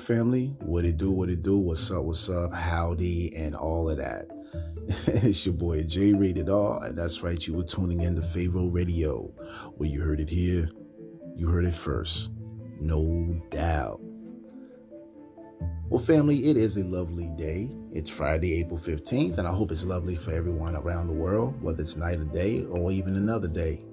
family. What it do, what it do, what's up, what's up, howdy, and all of that. it's your boy J Rated R, and that's right, you were tuning in to Pharaoh Radio, where you heard it here, you heard it first. No doubt. Well, family, it is a lovely day. It's Friday, April 15th, and I hope it's lovely for everyone around the world, whether it's night or day, or even another day.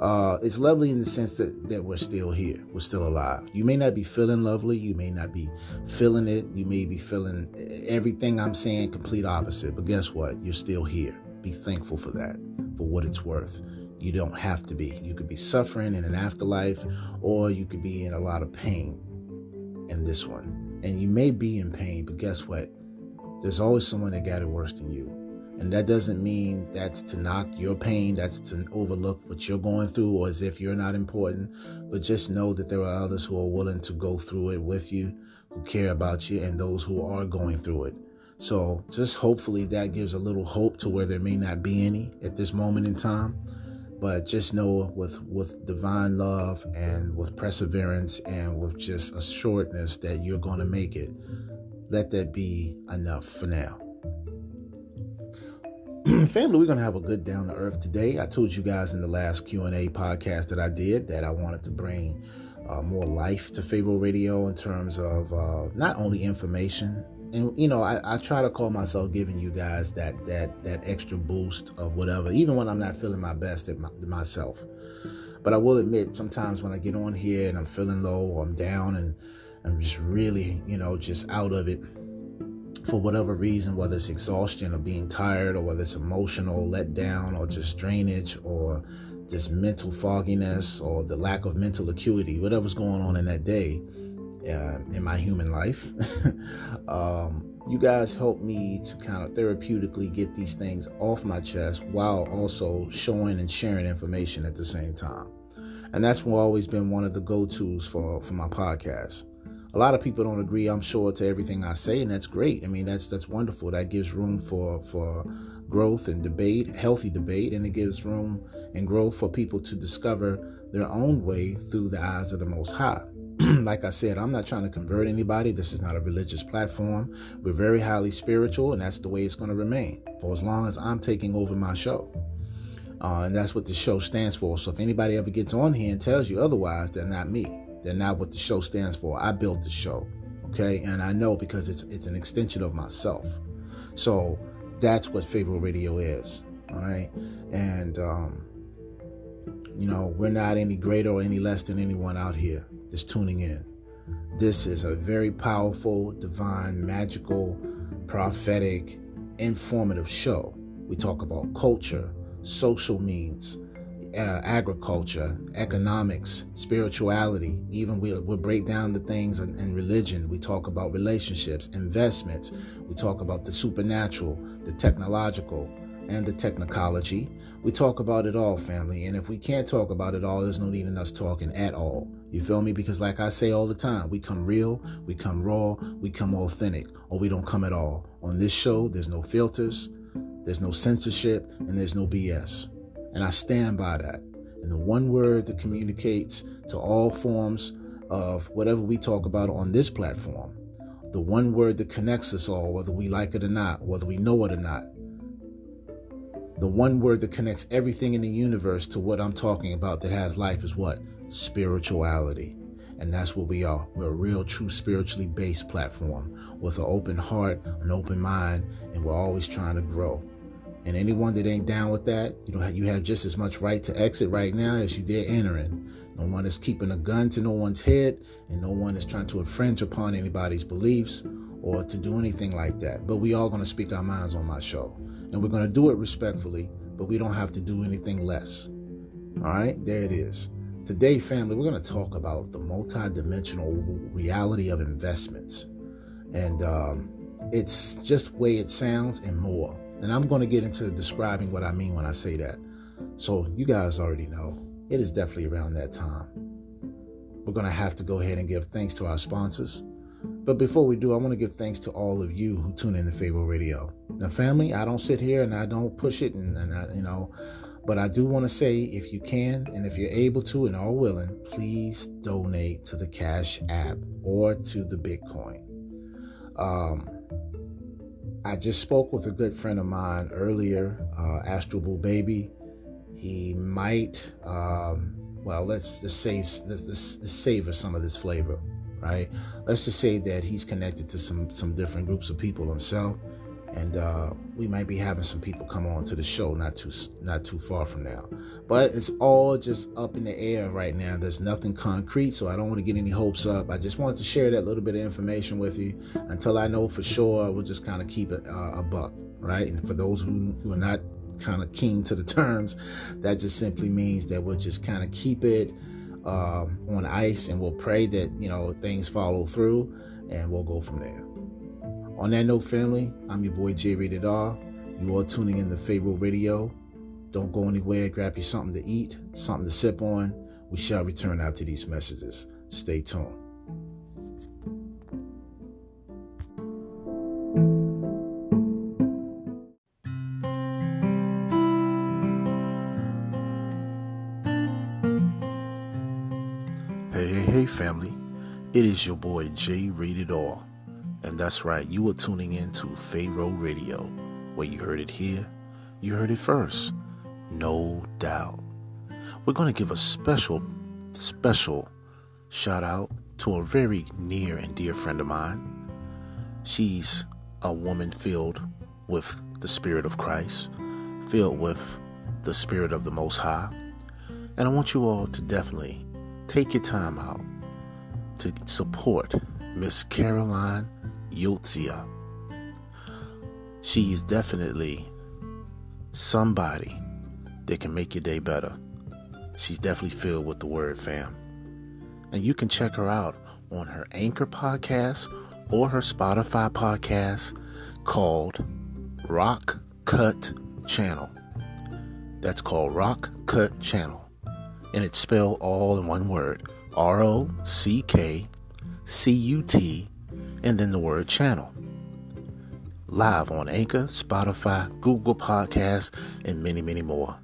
Uh, it's lovely in the sense that, that we're still here. We're still alive. You may not be feeling lovely. You may not be feeling it. You may be feeling everything I'm saying complete opposite. But guess what? You're still here. Be thankful for that, for what it's worth. You don't have to be. You could be suffering in an afterlife, or you could be in a lot of pain in this one. And you may be in pain, but guess what? There's always someone that got it worse than you. And that doesn't mean that's to knock your pain, that's to overlook what you're going through or as if you're not important. But just know that there are others who are willing to go through it with you, who care about you, and those who are going through it. So just hopefully that gives a little hope to where there may not be any at this moment in time. But just know with, with divine love and with perseverance and with just a shortness that you're going to make it. Let that be enough for now. family we're gonna have a good down to earth today. I told you guys in the last q&a podcast that i did that i wanted to bring uh, more life to pharaoh radio in terms of uh, not only information and you know I, I, try to call myself giving you guys that that that extra boost of whatever even when i'm not feeling my best at my, myself. But i will admit sometimes when i get on here and i'm feeling low or i'm down and i'm just really you know just out of it for whatever reason, whether it's exhaustion or being tired, or whether it's emotional letdown, or just drainage, or just mental fogginess, or the lack of mental acuity, whatever's going on in that day uh, in my human life, um, you guys help me to kind of therapeutically get these things off my chest while also showing and sharing information at the same time. And that's always been one of the go-tos for, for my podcast a lot of people don't agree i'm sure to everything i say and that's great. I mean that's that's wonderful. That gives room for for growth and debate healthy debate and it gives room and growth for people to discover their own way through the eyes of the most high. Like i said i'm not trying to convert anybody. This is not a religious platform. We're very highly spiritual and that's the way it's going to remain for as long as i'm taking over my show. Uh, and that's what the show stands for. So if anybody ever gets on here and tells you otherwise they're not me they're not what the show stands for. I built the show, okay? And I know because it's it's an extension of myself. So that's what Pharaoh Radio is, all right? And um, you know, we're not any greater or any less than anyone out here that's tuning in. This is a very powerful, divine, magical, prophetic, informative show. We talk about culture, social means, uh, agriculture, economics, spirituality. Even we, we'll break down the things in, in, religion. We talk about relationships, investments. We talk about the supernatural, the technological, and the technology. We talk about it all, family. And if we can't talk about it all, there's no need in us talking at all. You feel me? Because, like I say all the time, we come real, we come raw, we come authentic, or we don't come at all. On this show, there's no filters, there's no censorship, and there's no BS. And I stand by that. And the one word that communicates to all forms of whatever we talk about on this platform, the one word that connects us all, whether we like it or not, whether we know it or not, The one word that connects everything in the universe to what I'm talking about that has life is what? Spirituality. And that's what we are. We're a real, true, spiritually based platform with an open heart, an open mind, and we're always trying to grow. And anyone that ain't down with that, you know, you have just as much right to exit right now as you did entering. No one is keeping a gun to no one's head, and no one is trying to infringe upon anybody's beliefs or to do anything like that. But we all going to speak our minds on my show, and we're going to do it respectfully, but we don't have to do anything less. All right, there it is. Today, family, we're going to talk about the multidimensional reality of investments. And um, it's just way it sounds and more. And I'm going to get into describing what I mean when I say that. So you guys already know it is definitely around that time. We're going to have to go ahead and give thanks to our sponsors. But before we do, I want to give thanks to all of you who tune in to Pharaoh Radio. Now, family, I don't sit here and I don't push it, and, and I, you know, but I do want to say if you can and if you're able to and are willing, please donate to the Cash App or to the Bitcoin. Um, I just spoke with a good friend of mine earlier, uh, Astro Boo Baby. He might, um, well, let's let's, let's, let's savor some of this flavor, right? Let's just say that he's connected to some some different groups of people himself and uh, we might be having some people come on to the show not too not too far from now. But it's all just up in the air right now. There's nothing concrete so i don't want to get any hopes up. I just wanted to share that little bit of information with you until i know for sure we'll just kind of keep it uh, a buck right? And for those who, who are not kind of keen to the terms that just simply means that we'll just kind of keep it uh, on ice and we'll pray that you know things follow through and we'll go from there on that note, family, I'm your boy J Rated R. You are tuning in to Pharaoh Radio. Don't go anywhere. Grab you something to eat, something to sip on. We shall return after these messages. Stay tuned. Hey, hey, hey, family. It is your boy J Rated R and that's right, you are tuning in to Pharaoh Radio, where you heard it here, you heard it first, no doubt. We're going to give a special, special shout out to a very near and dear friend of mine. She's a woman filled with the Spirit of Christ, filled with the Spirit of the Most High. And I want you all to definitely take your time out to support Miss Caroline Yotzia. She is definitely somebody that can make your day better. She's definitely filled with the word, fam. And you can check her out on her Anchor podcast or her Spotify podcast called Rock Cut Channel. That's called Rock Cut Channel. And it's spelled all in one word R O C K C U T and then the word channel. Live on Anchor, Spotify, Google Podcasts, and many, many more.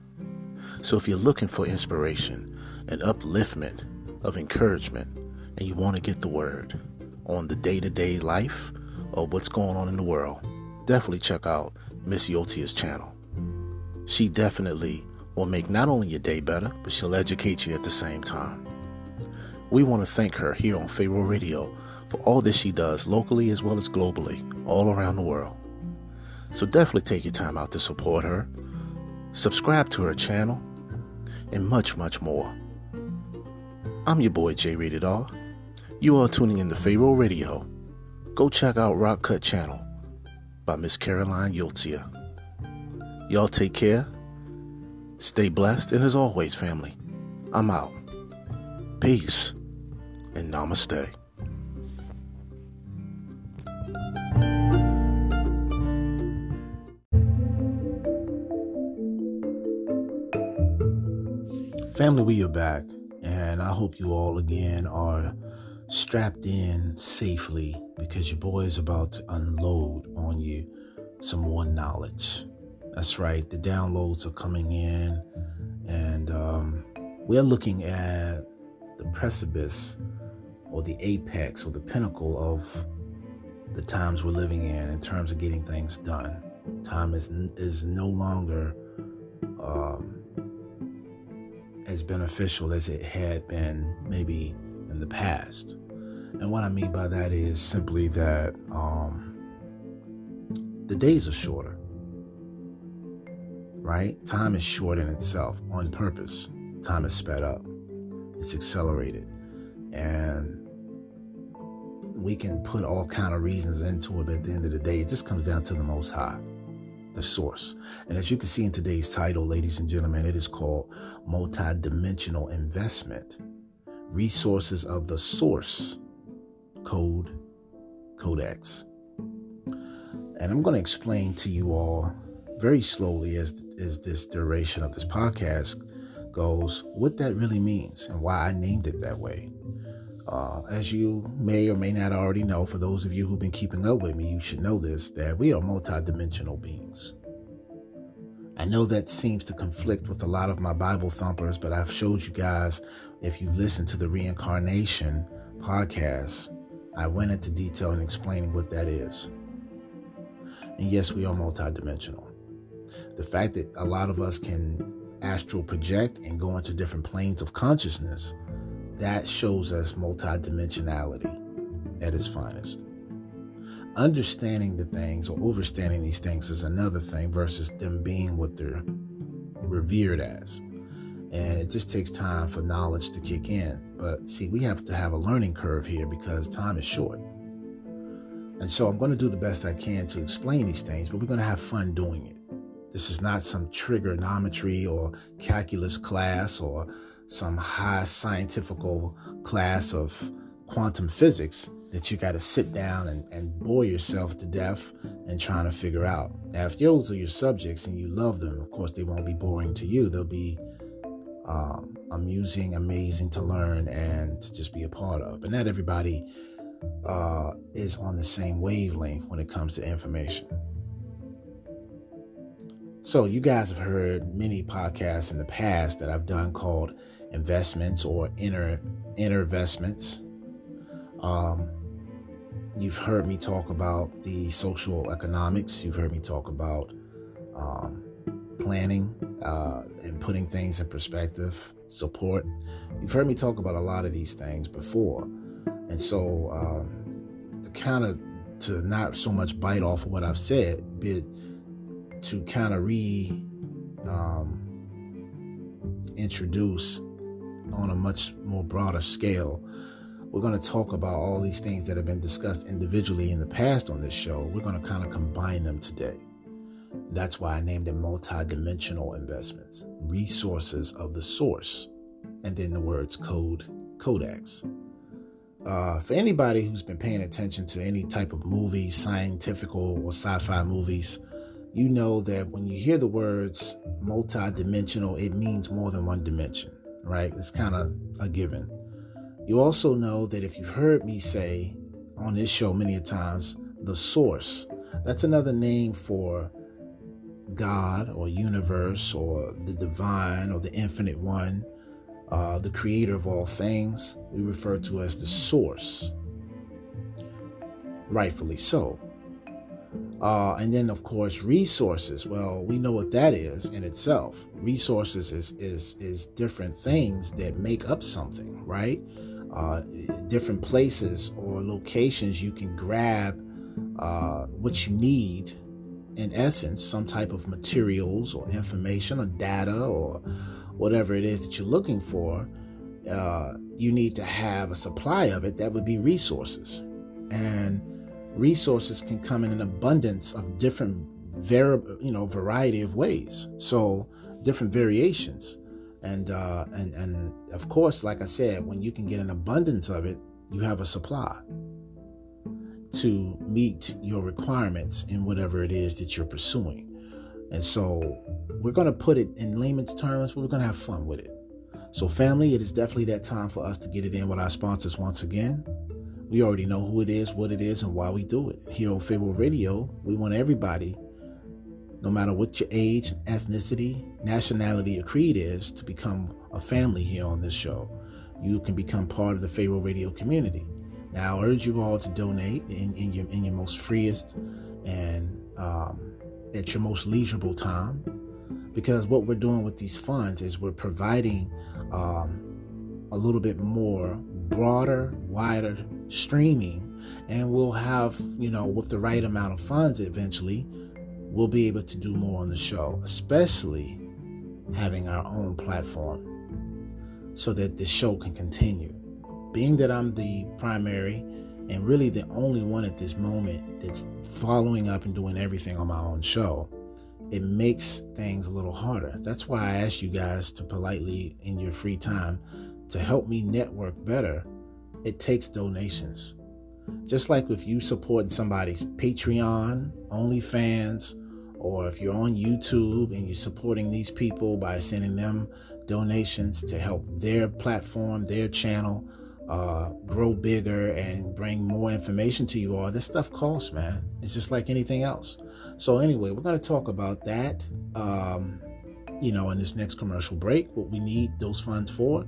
So if you're looking for inspiration and upliftment of encouragement and you want to get the word on the day to day life of what's going on in the world, definitely check out Miss Yotia's channel. She definitely will make not only your day better, but she'll educate you at the same time. We want to thank her here on Pharaoh Radio for all that she does locally as well as globally, all around the world. So definitely take your time out to support her, subscribe to her channel, and much, much more. I'm your boy J Rated R. You are tuning in to Pharaoh Radio. Go check out Rock Cut Channel by Miss Caroline Yotzia. Y'all take care, stay blessed, and as always, family, I'm out. Peace and namaste. Family, we are back, and I hope you all again are strapped in safely because your boy is about to unload on you some more knowledge. That's right, the downloads are coming in, and um, we're looking at the precipice or the apex or the pinnacle of the times we're living in in terms of getting things done. Time is is no longer um, as beneficial as it had been maybe in the past. And what I mean by that is simply that um, the days are shorter, right? Time is short in itself on purpose. Time is sped up, it's accelerated. And we can put all kind of reasons into it, but at the end of the day, it just comes down to the Most High, the source. And as you can see in today's title, ladies and gentlemen, it is called Multidimensional Investment: Resources of the Source, Code Codex. And I'm going to explain to you all very slowly as as this duration of this podcast goes what that really means and why I named it that way. Uh, as you may or may not already know, for those of you who've been keeping up with me, you should know this that we are multidimensional beings. I know that seems to conflict with a lot of my Bible thumpers, but I've showed you guys, if you've listened to the reincarnation podcast, I went into detail in explaining what that is. And yes, we are multidimensional. The fact that a lot of us can astral project and go into different planes of consciousness that shows us multidimensionality at its finest. Understanding the things or overstanding these things is another thing versus them being what they're revered as. And it just takes time for knowledge to kick in. But see, we have to have a learning curve here because time is short. And so I'm going to do the best I can to explain these things, but we're going to have fun doing it. This is not some trigonometry or calculus class or some high scientific class of quantum physics that you got to sit down and, and bore yourself to death and trying to figure out. Now, if those are your subjects and you love them, of course, they won't be boring to you. They'll be um, amusing, amazing to learn and to just be a part of. And not everybody uh, is on the same wavelength when it comes to information. So, you guys have heard many podcasts in the past that I've done called investments or inner investments. Um, you've heard me talk about the social economics. You've heard me talk about um, planning uh, and putting things in perspective, support. You've heard me talk about a lot of these things before, and so um, to kind of to not so much bite off of what I've said, but to kind of re um, introduce on a much more broader scale. We're going to talk about all these things that have been discussed individually in the past on this show. We're going to kind of combine them today. That's why I named them multidimensional investments, resources of the source, and then the words code, codex. Uh, for anybody who's been paying attention to any type of movies, scientific or sci fi movies, you know that when you hear the words multidimensional, it means more than one dimension, right? It's kind of a given. You also know that if you've heard me say on this show many times, the source, that's another name for God or universe or the divine or the infinite one, uh, the creator of all things. We refer to as the source. Rightfully so. Uh, and then, of course, resources. Well, we know what that is in itself. Resources is is is different things that make up something, right? Uh, different places or locations you can grab uh, what you need. In essence, some type of materials or information or data or whatever it is that you're looking for. Uh, you need to have a supply of it. That would be resources, and resources can come in an abundance of different vari- you know variety of ways. So different variations. And uh and and of course like i said when you can get an abundance of it you have a supply to meet your requirements in whatever it is that you're pursuing. And so we're going to put it in layman's terms but we're going to have fun with it. So family it is definitely that time for us to get it in with our sponsors once again we already know who it is, what it is, and why we do it. Here on Pharaoh Radio, we want everybody, no matter what your age, ethnicity, nationality, or creed is, to become a family here on this show. You can become part of the Pharaoh Radio community. Now, I urge you all to donate in, in your in your most freest and um, at your most leisurable time. Because what we're doing with these funds is we're providing um, a little bit more broader, wider streaming, and we'll have, you know, with the right amount of funds eventually, we'll be able to do more on the show, especially having our own platform so that the show can continue. Being that I'm the primary and really the only one at this moment that's following up and doing everything on my own show, it makes things a little harder. That's why I ask you guys to politely, in your free time, to help me network better. It takes donations. Just like if you supporting somebody's Patreon, OnlyFans, or if you're on YouTube and you're supporting these people by sending them donations to help their platform, their channel uh, grow bigger and bring more information to you all, this stuff costs, man. It's just like anything else. So, anyway, we're going to talk about that, um, you know, in this next commercial break, what we need those funds for.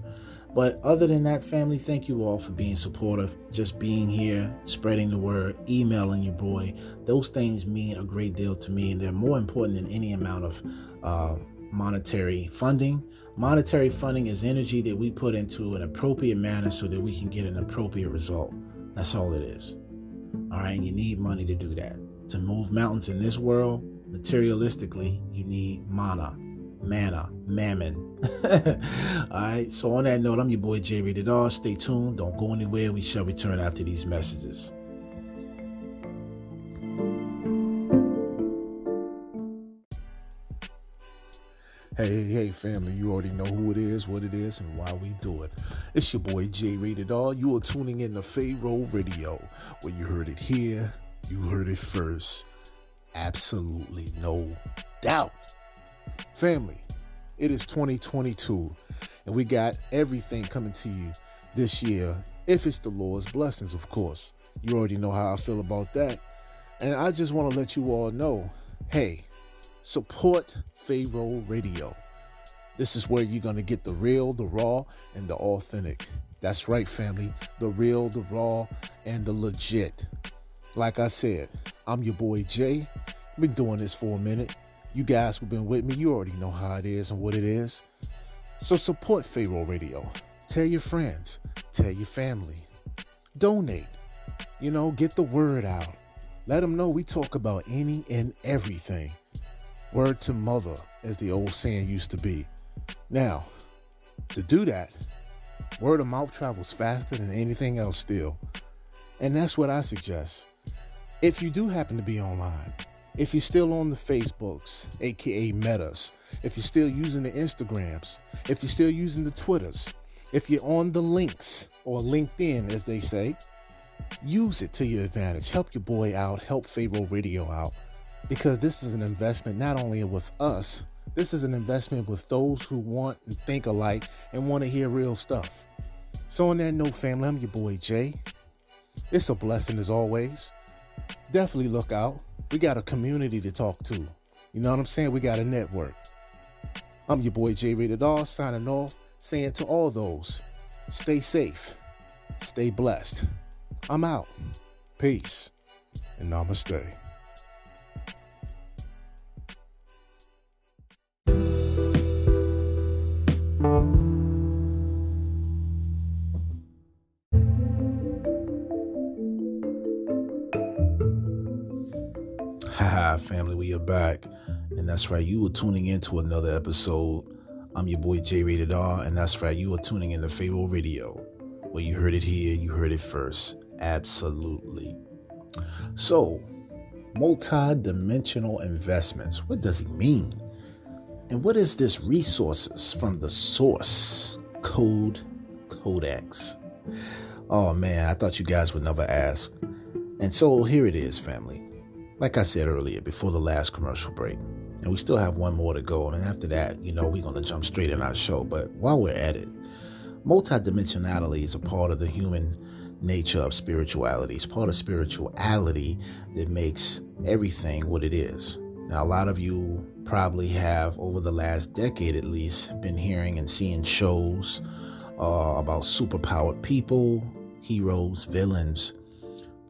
But other than that, family, thank you all for being supportive, just being here, spreading the word, emailing your boy. Those things mean a great deal to me, and they're more important than any amount of uh, monetary funding. Monetary funding is energy that we put into an appropriate manner so that we can get an appropriate result. That's all it is. All right, and you need money to do that. To move mountains in this world, materialistically, you need mana, manna, mammon. all right, so on that note, I'm your boy Jay Rated R. Stay tuned. Don't go anywhere. We shall return after these messages. Hey, hey, family, you already know who it is, what it is, and why we do it. It's your boy J Rated R. You are tuning in to Pharaoh Radio, where you heard it here, you heard it first. Absolutely no doubt. Family, it is 2022, and we got everything coming to you this year, if it's the Lord's blessings, of course. You already know how I feel about that. And I just want to let you all know hey, support Pharaoh Radio. This is where you're going to get the real, the raw, and the authentic. That's right, family. The real, the raw, and the legit. Like I said, I'm your boy Jay. Been doing this for a minute. You guys who've been with me, you already know how it is and what it is. So support Pharaoh Radio. Tell your friends, tell your family. Donate. You know, get the word out. Let them know we talk about any and everything. Word to mother, as the old saying used to be. Now, to do that, word of mouth travels faster than anything else still. And that's what I suggest. If you do happen to be online, if you're still on the Facebooks, aka Metas, if you're still using the Instagrams, if you're still using the Twitters, if you're on the links or LinkedIn, as they say, use it to your advantage. Help your boy out, help Pharaoh Radio out because this is an investment not only with us, this is an investment with those who want and think alike and want to hear real stuff. So, on that note, family, I'm your boy Jay. It's a blessing as always. Definitely look out. We got a community to talk to. You know what I'm saying? We got a network. I'm your boy Jay Rated R signing off, saying to all those, stay safe, stay blessed. I'm out. Peace and namaste. Haha, family, we are back. And that's right, you were tuning in to another episode. I'm your boy J Rated R, and that's right, you are tuning in to Pharaoh Radio. Where you heard it here, you heard it first. Absolutely. So, multi dimensional investments. What does it mean? And what is this resources from the source code codex? Oh man, I thought you guys would never ask. And so here it is, family. Like I said earlier, before the last commercial break, and we still have one more to go. And after that, you know, we're going to jump straight in our show. But while we're at it, multidimensionality is a part of the human nature of spirituality. It's part of spirituality that makes everything what it is. Now, a lot of you probably have, over the last decade at least, been hearing and seeing shows uh, about superpowered people, heroes, villains.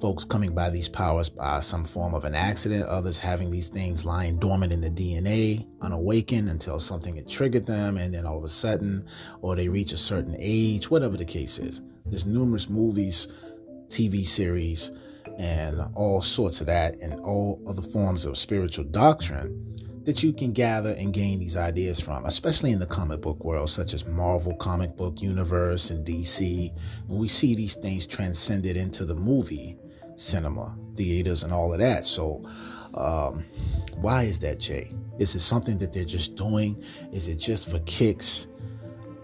Folks coming by these powers by some form of an accident, others having these things lying dormant in the DNA, unawakened until something had triggered them, and then all of a sudden, or they reach a certain age, whatever the case is. There's numerous movies, TV series, and all sorts of that, and all other forms of spiritual doctrine that you can gather and gain these ideas from, especially in the comic book world, such as Marvel comic book universe and DC. And we see these things transcended into the movie cinema, theaters, and all of that. So, um, why is that, Jay? Is it something that they're just doing? Is it just for kicks?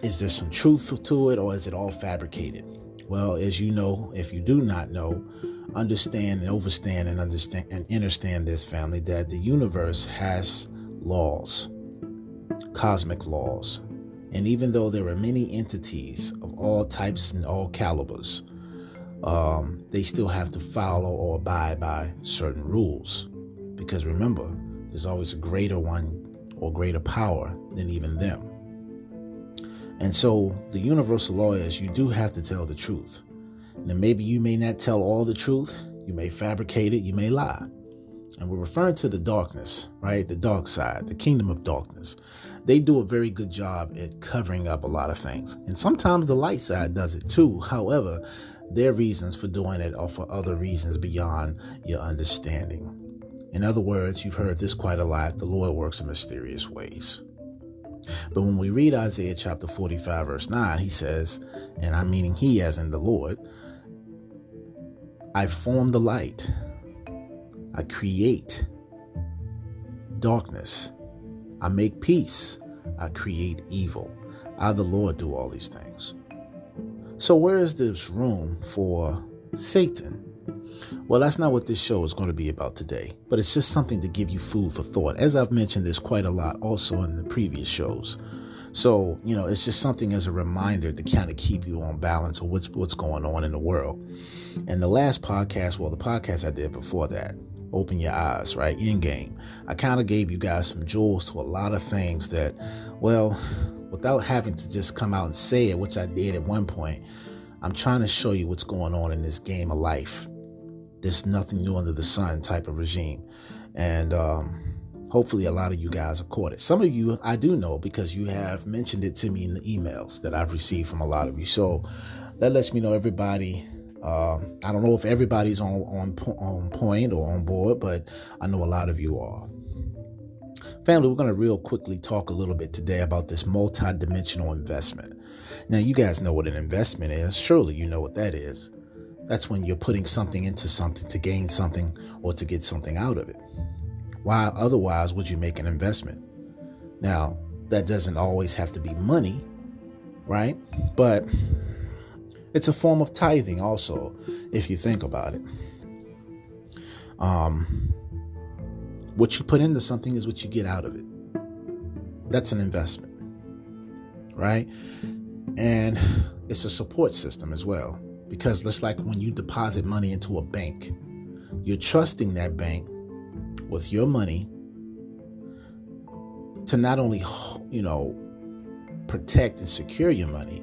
Is there some truth to it, or is it all fabricated? Well, as you know, if you do not know, understand and overstand and understand and understand this family that the universe has laws, cosmic laws. And even though there are many entities of all types and all calibers, um, they still have to follow or abide by certain rules. Because remember, there's always a greater one or greater power than even them. And so the universal law is you do have to tell the truth. Now, maybe you may not tell all the truth, you may fabricate it, you may lie. And we're referring to the darkness, right? The dark side, the kingdom of darkness. They do a very good job at covering up a lot of things. And sometimes the light side does it too. However, their reasons for doing it are for other reasons beyond your understanding. In other words, you've heard this quite a lot the Lord works in mysterious ways. But when we read Isaiah chapter 45, verse 9, he says, and I'm meaning he as in the Lord, I form the light, I create darkness, I make peace, I create evil. I, the Lord, do all these things. So, where is this room for Satan? Well, that's not what this show is going to be about today, but it's just something to give you food for thought. As I've mentioned this quite a lot also in the previous shows. So, you know, it's just something as a reminder to kind of keep you on balance of what's what's going on in the world. And the last podcast, well, the podcast I did before that, Open Your Eyes, right? In game. I kind of gave you guys some jewels to a lot of things that, well, without having to just come out and say it, which I did at one point, I'm trying to show you what's going on in this game of life. There's nothing new under the sun type of regime. And um, hopefully, a lot of you guys have caught it. Some of you I do know because you have mentioned it to me in the emails that I've received from a lot of you. So that lets me know everybody. Uh, I don't know if everybody's on, on on point or on board, but I know a lot of you are. Family, we're going to real quickly talk a little bit today about this multi-dimensional investment. Now, you guys know what an investment is. Surely you know what that is. That's when you're putting something into something to gain something or to get something out of it. Why otherwise would you make an investment? Now, that doesn't always have to be money, right? But it's a form of tithing also, if you think about it. Um, what you put into something is what you get out of it. That's an investment, right? And it's a support system as well. Because just like when you deposit money into a bank, you're trusting that bank with your money to not only, you know, protect and secure your money,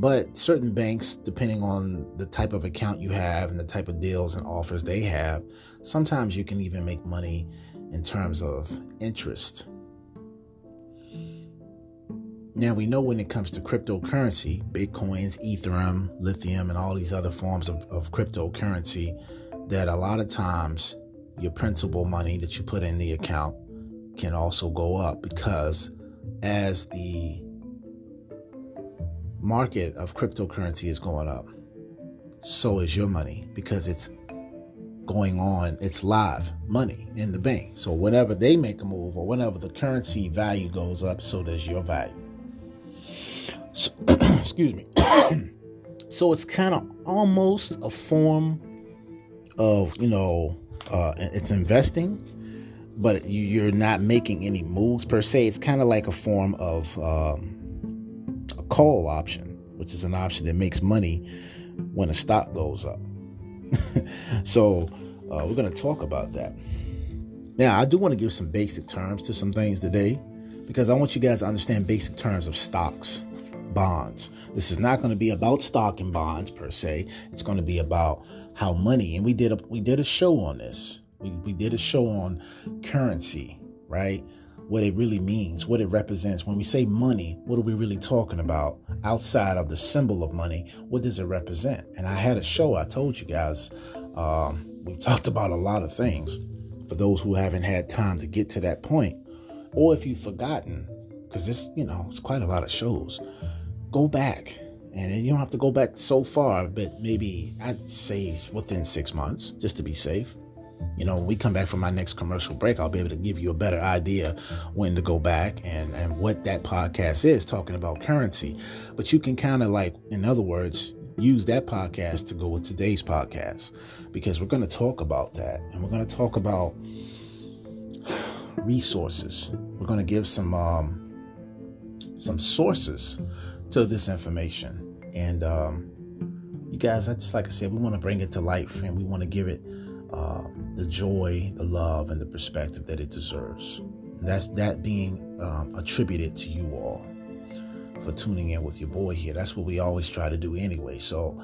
but certain banks, depending on the type of account you have and the type of deals and offers they have, sometimes you can even make money in terms of interest. Now, we know when it comes to cryptocurrency, Bitcoins, Ethereum, lithium, and all these other forms of, of cryptocurrency, that a lot of times your principal money that you put in the account can also go up because as the market of cryptocurrency is going up, so is your money because it's going on, it's live money in the bank. So whenever they make a move or whenever the currency value goes up, so does your value. So, excuse me. so it's kind of almost a form of, you know, uh, it's investing, but you're not making any moves per se. It's kind of like a form of um, call option, which is an option that makes money when a stock goes up. so uh, we're going to talk about that. Now, I do want to give some basic terms to some things today because I want you guys to understand basic terms of stocks, bonds. This is not going to be about stock and bonds per se. It's going to be about how money, and we did a we did a show on this. We we did a show on currency, right? What it really means, what it represents. When we say money, what are we really talking about? Outside of the symbol of money, what does it represent? And I had a show. I told you guys. Um, we talked about a lot of things. For those who haven't had time to get to that point, or if you've forgotten, because this, you know, it's quite a lot of shows. Go back, and you don't have to go back so far, but maybe I'd say within six months, just to be safe. You know, when we come back from my next commercial break, I'll be able to give you a better idea when to go back and, and what that podcast is talking about currency. But you can kind of like, in other words, use that podcast to go with today's podcast because we're going to talk about that and we're going to talk about resources. We're going to give some um, some sources to this information. And um, you guys, I just like I said, we want to bring it to life and we want to give it uh, the joy, the love, and the perspective that it deserves. That's that being um, attributed to you all for tuning in with your boy here. That's what we always try to do anyway. So,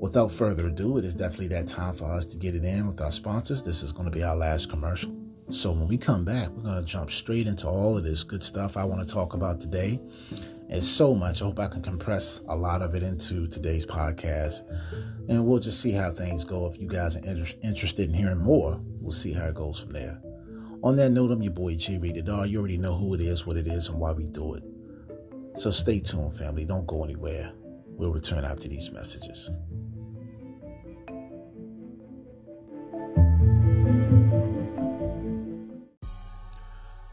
without further ado, it is definitely that time for us to get it in with our sponsors. This is going to be our last commercial. So when we come back, we're going to jump straight into all of this good stuff I want to talk about today. It's so much. I hope I can compress a lot of it into today's podcast. And we'll just see how things go. If you guys are inter- interested in hearing more, we'll see how it goes from there. On that note, I'm your boy J Rated R. You already know who it is, what it is, and why we do it. So stay tuned, family. Don't go anywhere. We'll return after these messages.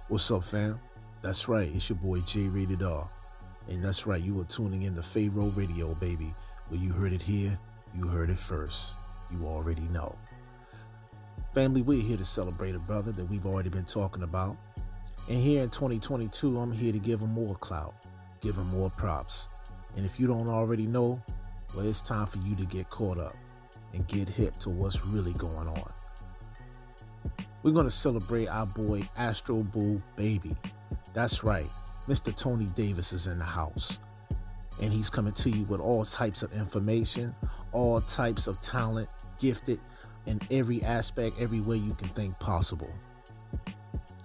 What's up, fam? That's right, it's your boy J Rated R. And that's right, you are tuning in to Pharaoh Radio, baby. Where you heard it here, you heard it first. You already know. Family, we're here to celebrate a brother that we've already been talking about. And here in 2022, I'm here to give him more clout, give him more props. And if you don't already know, well, it's time for you to get caught up and get hip to what's really going on. We're going to celebrate our boy Astro Boo Baby. That's right, Mr. Tony Davis is in the house. And he's coming to you with all types of information, all types of talent, gifted in every aspect, every way you can think possible.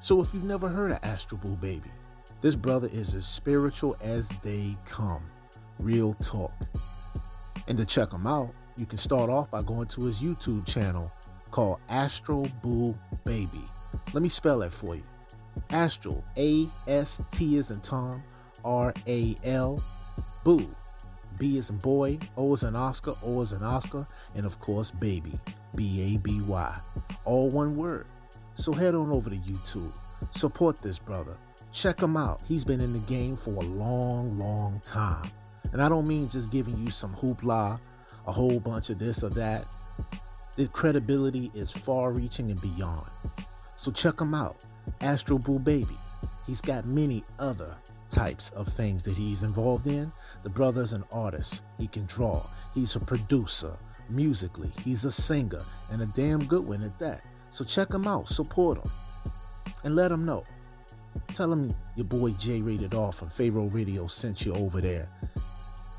So if you've never heard of Astro Boo Baby, this brother is as spiritual as they come. Real talk. And to check him out, you can start off by going to his YouTube channel called Astro Boo Baby. Let me spell that for you. Astral, A S T is in Tom, R A L, Boo. B is in boy, O is in Oscar, O is in Oscar, and of course, baby, B A B Y. All one word. So head on over to YouTube. Support this brother. Check him out. He's been in the game for a long, long time. And I don't mean just giving you some hoopla, a whole bunch of this or that. The credibility is far reaching and beyond. So check him out, Astro Boo Baby. He's got many other types of things that he's involved in. The brother's an artist. He can draw. He's a producer musically. He's a singer and a damn good one at that. So check him out, support him, and let him know. Tell him your boy J Rated Off from Pharaoh Radio sent you over there.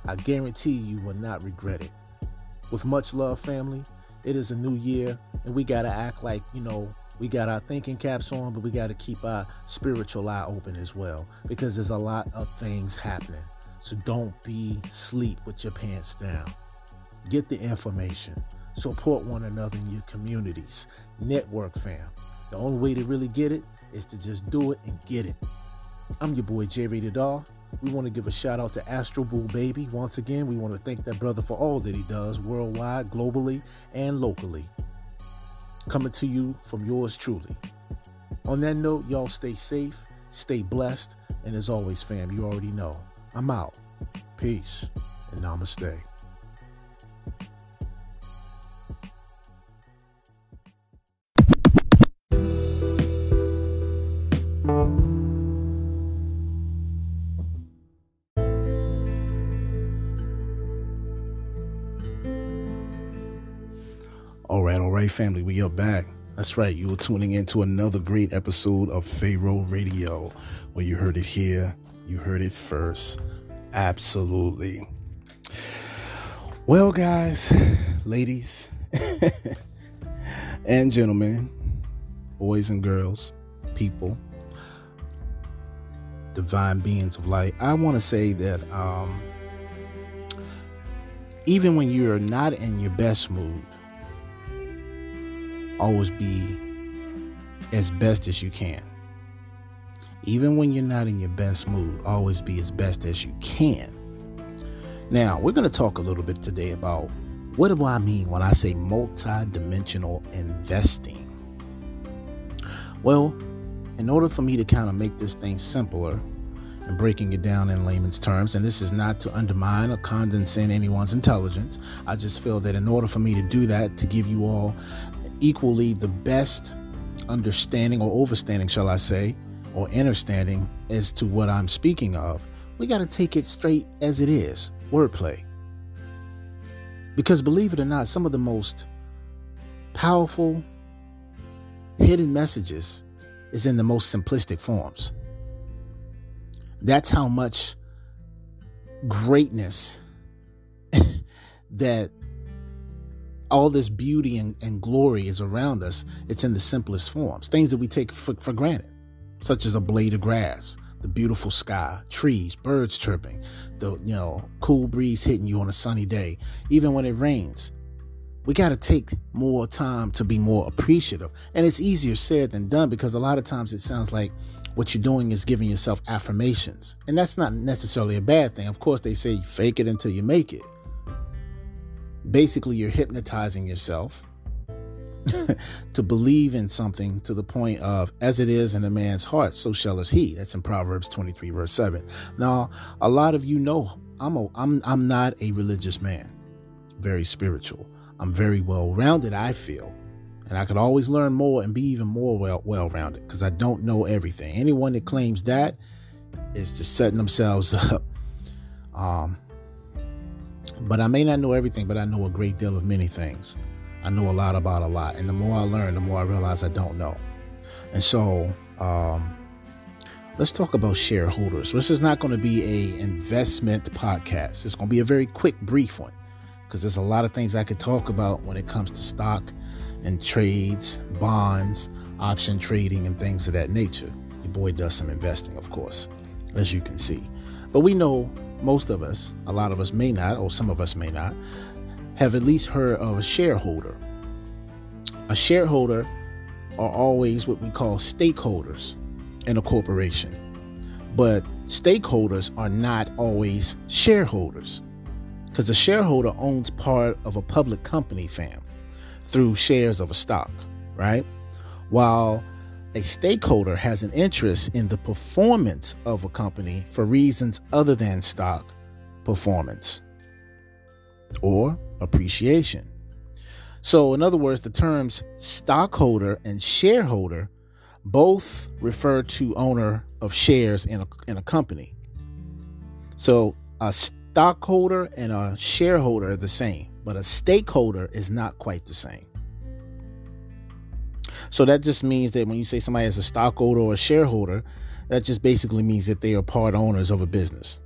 I guarantee you will not regret it. With much love, family, it is a new year, and we got to act like, you know, we got our thinking caps on, but we got to keep our spiritual eye open as well because there's a lot of things happening. So don't be sleep with your pants down. Get the information. Support one another in your communities. Network fam. The only way to really get it is to just do it and get it. I'm your boy Jerry Rated R. We want to give a shout out to Astro Boo Baby. Once again, we want to thank that brother for all that he does worldwide, globally, and locally. Coming to you from yours truly. On that note, y'all stay safe, stay blessed, and as always, fam, you already know, I'm out. Peace and namaste. All right, all right, family, we are back. That's right, you are tuning in to another great episode of Pharaoh Radio, where you heard it here, you heard it first. Absolutely. Well, guys, ladies, and gentlemen, boys and girls, people, divine beings of light, I want to say that um, even when you're not in your best mood, always be as best as you can. Even when you're not in your best mood, always be as best as you can. Now, we're going to talk a little bit today about what do I mean when I say multi-dimensional investing? Well, in order for me to kind of make this thing simpler and breaking it down in layman's terms, and this is not to undermine or condescend anyone's intelligence, I just feel that in order for me to do that, to give you all equally the best understanding or overstanding, shall I say, or understanding as to what I'm speaking of, we got to take it straight as it is wordplay. Because believe it or not, some of the most powerful hidden messages is in the most simplistic forms. That's how much greatness that all this beauty and, and, glory is around us. It's in the simplest forms, things that we take for, for granted, such as a blade of grass, the beautiful sky, trees, birds chirping, the you know cool breeze hitting you on a sunny day, even when it rains. We got to take more time to be more appreciative. And it's easier said than done because a lot of times it sounds like what you're doing is giving yourself affirmations. And that's not necessarily a bad thing. Of course, they say fake it until you make it. Basically, you're hypnotizing yourself to believe in something to the point of, as it is in a man's heart, so shall is he. That's in Proverbs 23, verse 7. Now, a lot of you know I'm, a, I'm, I'm not a religious man, very spiritual. I'm very well rounded, I feel. And I could always learn more and be even more well well rounded because I don't know everything. Anyone that claims that is just setting themselves up. Um, but I may not know everything, but I know a great deal of many things. I know a lot about a lot. And the more I learn, the more I realize I don't know. And so, um, let's talk about shareholders. This is not going to be a investment podcast. It's going to be a very quick, brief one because there's a lot of things I could talk about when it comes to stock and trades, bonds, option trading, and things of that nature. Your boy does some investing, of course, as you can see. But we know most of us, a lot of us may not, or some of us may not, have at least heard of a shareholder. A shareholder are always what we call stakeholders in a corporation. But stakeholders are not always shareholders because a shareholder owns part of a public company, fam, through shares of a stock, right? While a stakeholder has an interest in the performance of a company for reasons other than stock performance or appreciation. So, in other words, the terms stockholder and shareholder both refer to owner of shares in a, in a company. So, a stockholder and a shareholder are the same, but a stakeholder is not quite the same. So, that just means that when you say somebody is a stockholder or a shareholder, that just basically means that they are part owners of a business.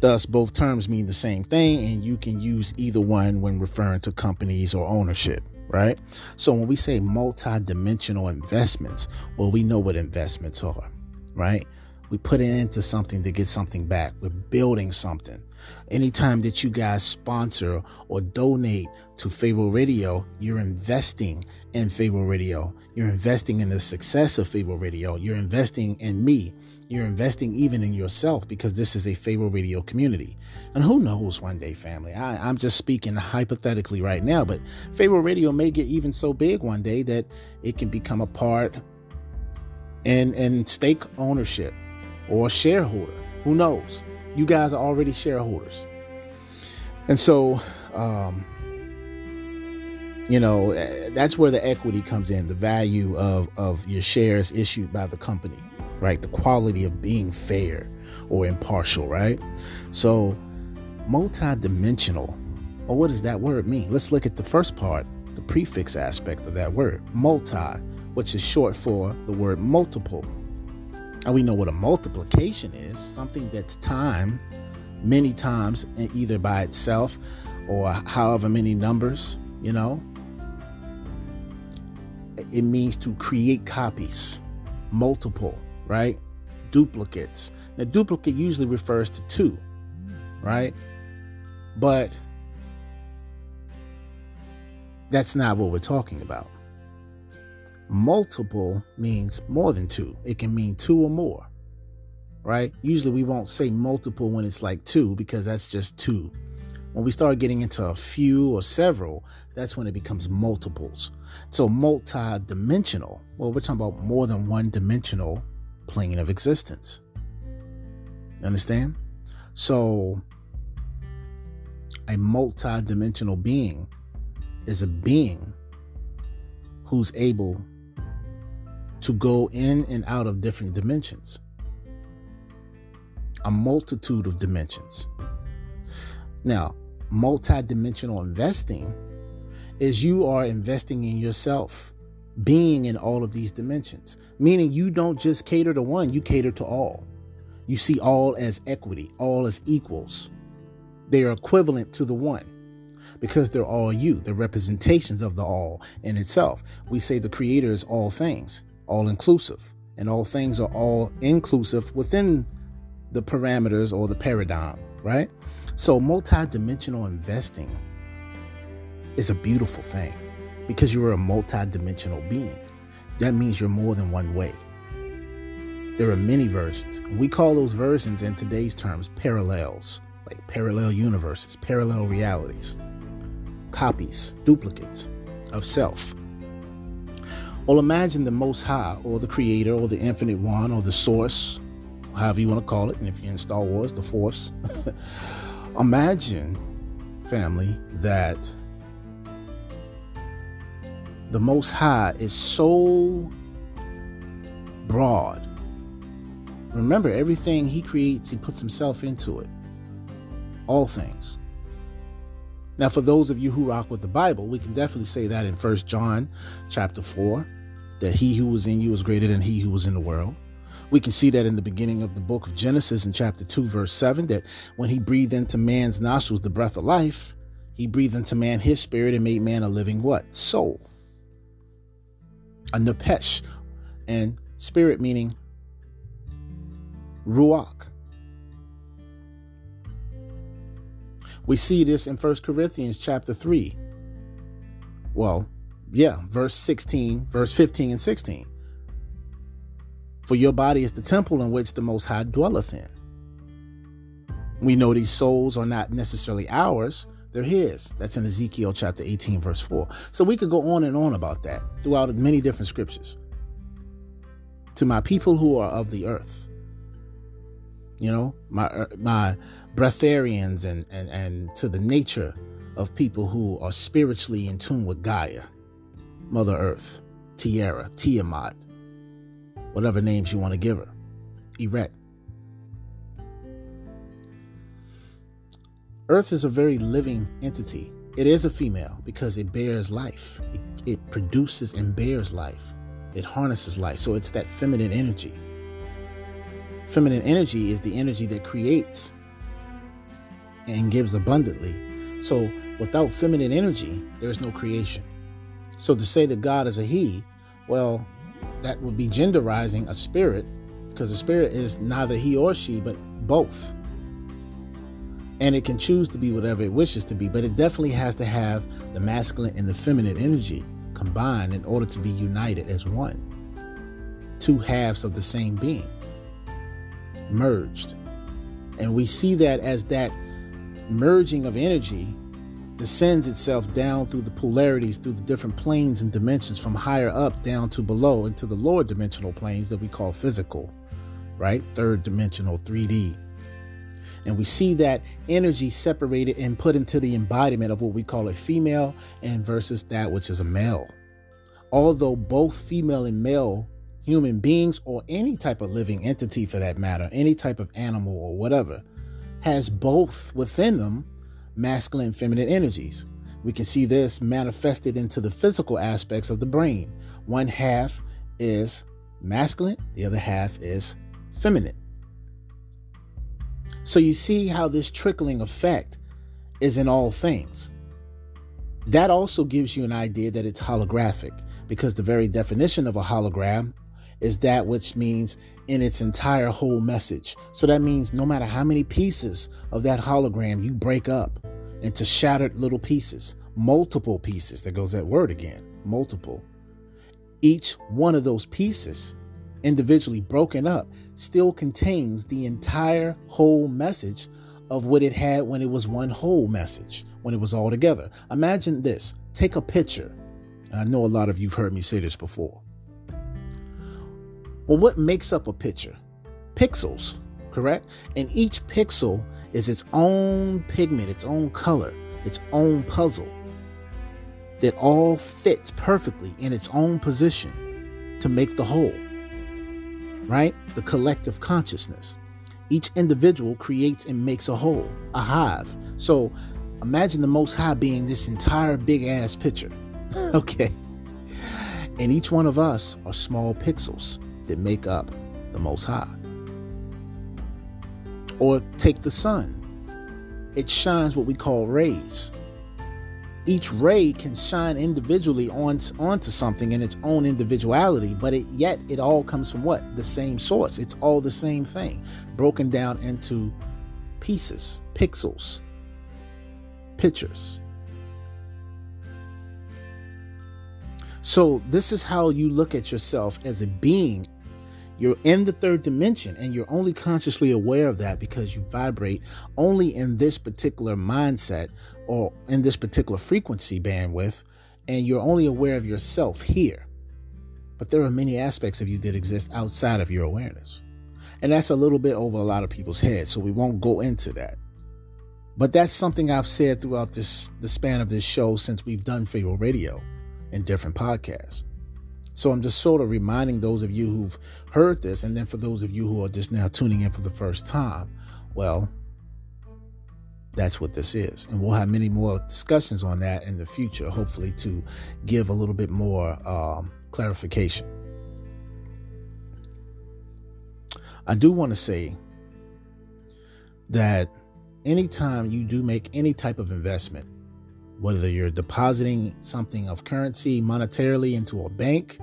Thus, both terms mean the same thing, and you can use either one when referring to companies or ownership, right? So, when we say multi dimensional investments, well, we know what investments are, right? We put it into something to get something back. We're building something. Anytime that you guys sponsor or donate to Pharaoh Radio, you're investing in Pharaoh Radio. You're investing in the success of Pharaoh Radio. You're investing in me. You're investing even in yourself because this is a Pharaoh Radio community. And who knows one day, family? I, am just speaking hypothetically right now, but Pharaoh Radio may get even so big one day that it can become a part and, and stake ownership or shareholder. Who knows? You guys are already shareholders. And so, um, you know, eh, that's where the equity comes in, the value of, of your shares issued by the company, right? The quality of being fair or impartial, right? So, multi-dimensional. Well, what does that word mean? Let's look at the first part, the prefix aspect of that word, multi, which is short for the word multiple. And we know what a multiplication is something that's time many times, either by itself or however many numbers, you know. It means to create copies, multiple, right? Duplicates. Now, duplicate usually refers to two, right? But that's not what we're talking about. Multiple means more than two, it can mean two or more, right? Usually we won't say multiple when it's like two because that's just two. When we start getting into a few or several, that's when it becomes multiples. So, multi dimensional, well, we're talking about more than one dimensional plane of existence. You understand? So, a multi dimensional being is a being who's able to go in and out of different dimensions, a multitude of dimensions. Now, multi-dimensional investing is you are investing in yourself, being in all of these dimensions, meaning you don't just cater to one, you cater to all. You see all as equity, all as equals. They are equivalent to the one because they're all you, the representations of the all in itself. We say the creator is all things, all inclusive, and all things are all inclusive within the parameters or the paradigm, right? So, multidimensional investing is a beautiful thing because you're a multidimensional being. That means you're more than one way. There are many versions. We call those versions in today's terms parallels, like parallel universes, parallel realities copies, duplicates of self. Well, imagine the Most High, or the Creator, or the Infinite One, or the Source, however you want to call it, and if you're in Star Wars, the Force. imagine, family, that the Most High is so broad. Remember, everything He creates, He puts Himself into it. All things. Now, for those of you who rock with the Bible, we can definitely say that in First John chapter 4, that he who was in you is greater than he who was in the world. We can see that in the beginning of the book of Genesis in chapter 2, verse 7, that when he breathed into man's nostrils the breath of life, he breathed into man his spirit and made man a living what? Soul. A nepesh. And spirit meaning ruach. We see this in 1 Corinthians chapter 3. Well, yeah, verse 16, verse 15 and 16. For your body is the temple in which the Most High dwelleth in. We know these souls are not necessarily ours, they're His. That's in Ezekiel chapter 18, verse 4. So we could go on and on about that throughout many different scriptures. To my people who are of the earth, you know, my uh, my breatharians and, and, and to the nature of people who are spiritually in tune with Gaia, Mother Earth, Tierra, Tiamat, whatever names you want to give her, Eret. Earth is a very living entity. It is a female because it bears life. It, it produces and bears life. It harnesses life. So it's that feminine energy. Feminine energy is the energy that creates and gives abundantly. So without feminine energy, there's no creation. So to say that God is a he, well, that would be genderizing a spirit because a spirit is neither he or she, but both. And it can choose to be whatever it wishes to be, but it definitely has to have the masculine and the feminine energy combined in order to be united as one. Two halves of the same being merged. And we see that as that merging of energy descends itself down through the polarities, through the different planes and dimensions from higher up down to below into the lower dimensional planes that we call physical, right? Third dimensional, 3D. And we see that energy separated and put into the embodiment of what we call a female and versus that which is a male. Although both female and male human beings or any type of living entity for that matter, any type of animal or whatever, has both within them masculine and feminine energies. We can see this manifested into the physical aspects of the brain. One half is masculine, the other half is feminine. So you see how this trickling effect is in all things. That also gives you an idea that it's holographic because the very definition of a hologram is that which means in its entire whole message. So that means no matter how many pieces of that hologram you break up into shattered little pieces, multiple pieces, there goes that word again, multiple. Each one of those pieces, individually broken up, still contains the entire whole message of what it had when it was one whole message, when it was all together. Imagine this take a picture. I know a lot of you've heard me say this before. Well, what makes up a picture? Pixels, correct? And each pixel is its own pigment, its own color, its own puzzle that all fits perfectly in its own position to make the whole, right? The collective consciousness. Each individual creates and makes a whole, a hive. So imagine the Most High being this entire big ass picture, okay? And each one of us are small pixels that make up the Most High. Or take the sun. It shines what we call rays. Each ray can shine individually on, onto something in its own individuality, but it, yet it all comes from what? The same source. It's all the same thing, broken down into pieces, pixels, pictures. So, this is how you look at yourself as a being you're in the third dimension and you're only consciously aware of that because you vibrate only in this particular mindset or in this particular frequency bandwidth, and you're only aware of yourself here. But there are many aspects of you that exist outside of your awareness. And that's a little bit over a lot of people's heads, so we won't go into that. But that's something I've said throughout this the span of this show since we've done Pharaoh Radio in different podcasts. So I'm just sort of reminding those of you who've heard this, and then for those of you who are just now tuning in for the first time, well, that's what this is. And we'll have many more discussions on that in the future, hopefully, to give a little bit more um, clarification. I do want to say that anytime you do make any type of investment, whether you're depositing something of currency monetarily into a bank,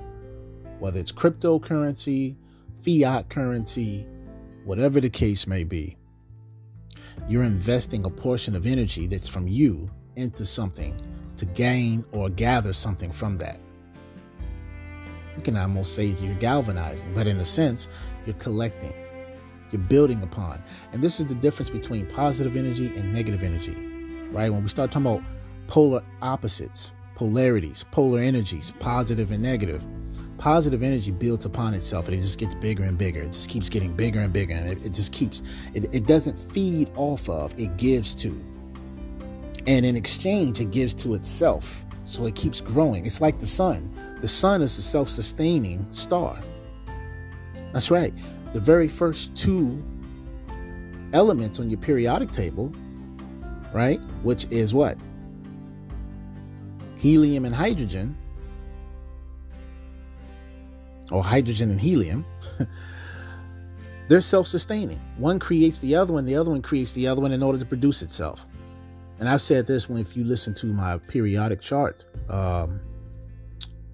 whether it's cryptocurrency, fiat currency, whatever the case may be, you're investing a portion of energy that's from you into something to gain or gather something from that. You can almost say you're galvanizing, but in a sense, you're collecting, you're building upon. And this is the difference between positive energy and negative energy, right? When we start talking about polar opposites, polarities, polar energies, positive and negative. Positive energy builds upon itself and it just gets bigger and bigger. It just keeps getting bigger and bigger. And it, it just keeps, it, it doesn't feed off of, it gives to. And in exchange, it gives to itself. So it keeps growing. It's like the sun. The sun is a self sustaining star. That's right. The very first two elements on your periodic table, right? Which is what? Helium and hydrogen, or hydrogen and helium, they're self sustaining. One creates the other one, the other one creates the other one in order to produce itself. And I've said this when, if you listen to my periodic chart um,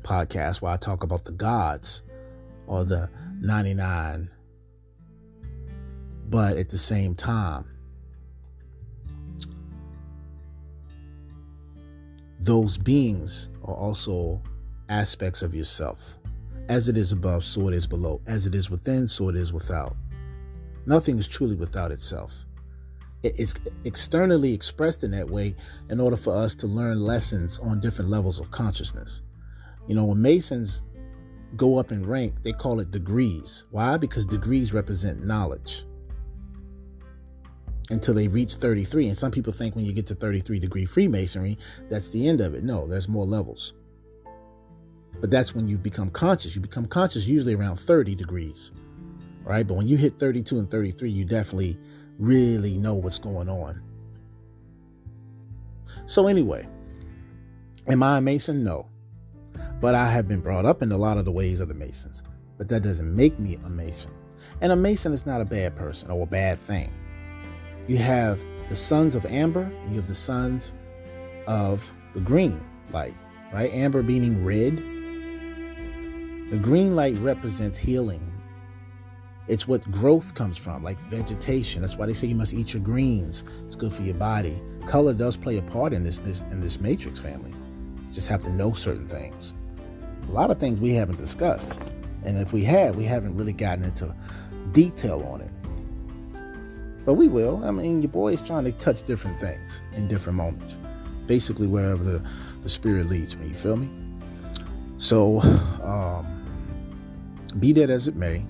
podcast, where I talk about the gods or the 99, but at the same time, those beings are also aspects of yourself. As it is above, so it is below. As it is within, so it is without. Nothing is truly without itself. It's externally expressed in that way in order for us to learn lessons on different levels of consciousness. You know, when Masons go up in rank, they call it degrees. Why? Because degrees represent knowledge until they reach 33. And some people think when you get to 33 degree Freemasonry, that's the end of it. No, there's more levels. But that's when you become conscious. You become conscious usually around 30 degrees, right? But when you hit 32 and 33, you definitely really know what's going on. So, anyway, am I a Mason? No. But I have been brought up in a lot of the ways of the Masons. But that doesn't make me a Mason. And a Mason is not a bad person or a bad thing. You have the sons of amber, and you have the sons of the green light, right? Amber meaning red. The green light represents healing. It's what growth comes from, like vegetation. That's why they say you must eat your greens. It's good for your body. Color does play a part in this, this in this matrix family. You just have to know certain things. A lot of things we haven't discussed. And if we had, we haven't really gotten into detail on it. But we will. I mean, your boy is trying to touch different things in different moments. Basically, wherever the, the spirit leads me. You feel me? So, um, be that as it may,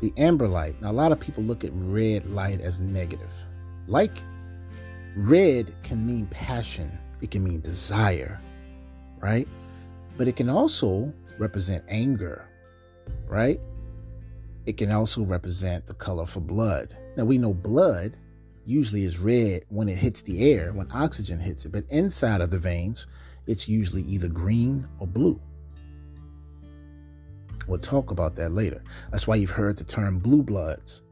the amber light. Now, a lot of people look at red light as negative. Like, red can mean passion, it can mean desire, right? But it can also represent anger, right? It can also represent the color for blood. Now, we know blood usually is red when it hits the air, when oxygen hits it, but inside of the veins, it's usually either green or blue. We'll talk about that later. That's why you've heard the term blue bloods,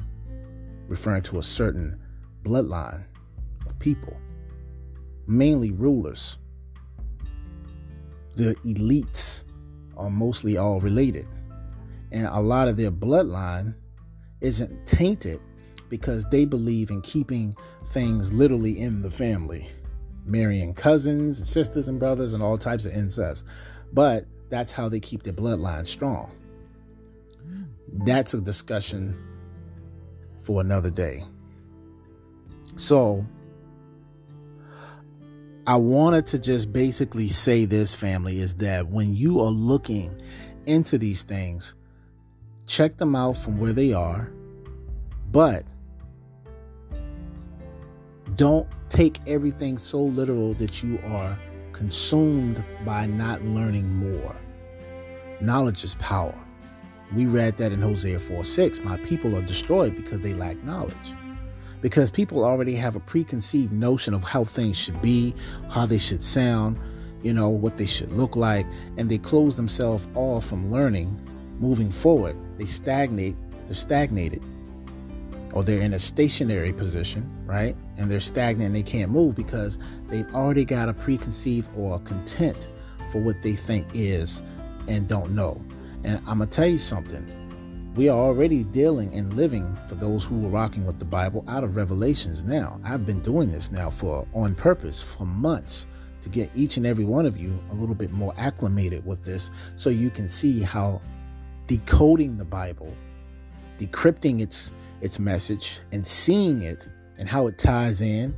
referring to a certain bloodline of people, mainly rulers. The elites are mostly all related, and a lot of their bloodline isn't tainted because they believe in keeping things literally in the family, marrying cousins sisters and brothers and all types of incest. But that's how they keep their bloodline strong. That's a discussion for another day. So, I wanted to just basically say this, family, is that when you are looking into these things, check them out from where they are, but don't take everything so literal that you are consumed by not learning more. Knowledge is power. We read that in Hosea 4 6. My people are destroyed because they lack knowledge. Because people already have a preconceived notion of how things should be, how they should sound, you know, what they should look like, and they close themselves off from learning, moving forward. They stagnate, they're stagnated, or they're in a stationary position, right? And they're stagnant and they can't move because they've already got a preconceived or a content for what they think is and don't know. And I'm going to tell you something. We are already dealing and living for those who are rocking with the Bible out of Revelations now. I've been doing this now for on purpose for months to get each and every one of you a little bit more acclimated with this so you can see how decoding the Bible, decrypting its its message and seeing it and how it ties in,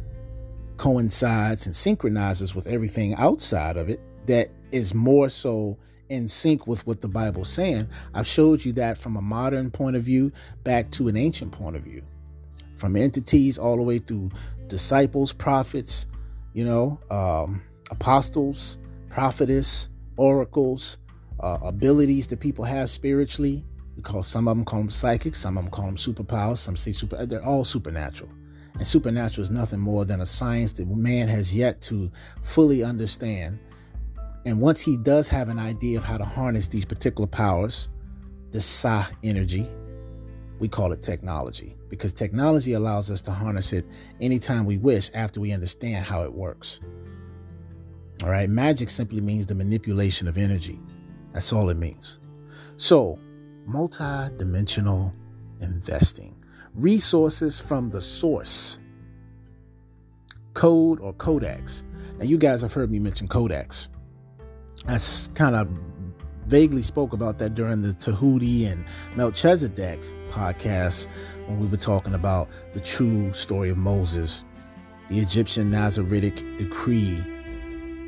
coincides and synchronizes with everything outside of it that is more so in sync with what the Bible's saying. I've showed you that from a modern point of view back to an ancient point of view. From entities all the way through disciples, prophets, you know, um, apostles, prophetess, oracles, uh, abilities that people have spiritually. We call some of them call them psychics, some of them call them superpowers, some say super. They're all supernatural, and supernatural is nothing more than a science that man has yet to fully understand and once he does have an idea of how to harness these particular powers, the Sa energy, we call it technology because technology allows us to harness it anytime we wish after we understand how it works. All right, magic simply means the manipulation of energy. That's all it means. So, multi dimensional investing, resources from the source, code or codex. Now, you guys have heard me mention codex. I kind of vaguely spoke about that during the Tahuti and Melchizedek podcast when we were talking about the true story of Moses, the Egyptian Nazaritic decree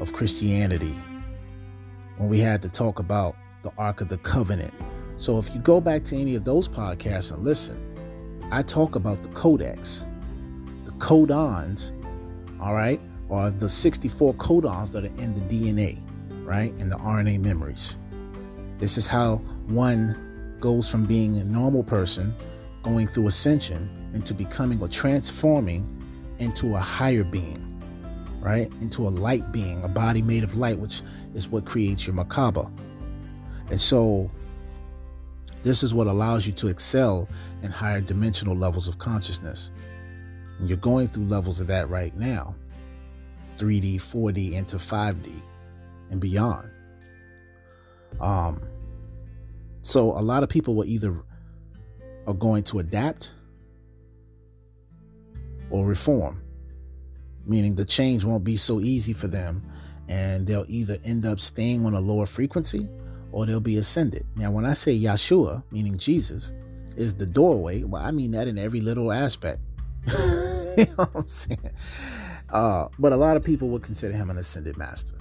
of Christianity, when we had to talk about the Ark of the Covenant. So if you go back to any of those podcasts and listen, I talk about the codex, the codons, all right, or the 64 codons that are in the DNA right? And the RNA memories. This is how one goes from being a normal person, going through ascension, into becoming or transforming into a higher being, right? Into a light being, a body made of light, which is what creates your Merkaba. And so This is what allows you to excel in higher dimensional levels of consciousness. And you're going through levels of that right now 3D, 4D, into 5D and beyond. Um, so a lot of people will either are going to adapt or reform, meaning the change won't be so easy for them, and they'll either end up staying on a lower frequency or they'll be ascended. Now, when I say Yeshua, meaning Jesus, is the doorway, well, I mean that in every little aspect. you know what I'm saying? Uh, but a lot of people would consider him an ascended master.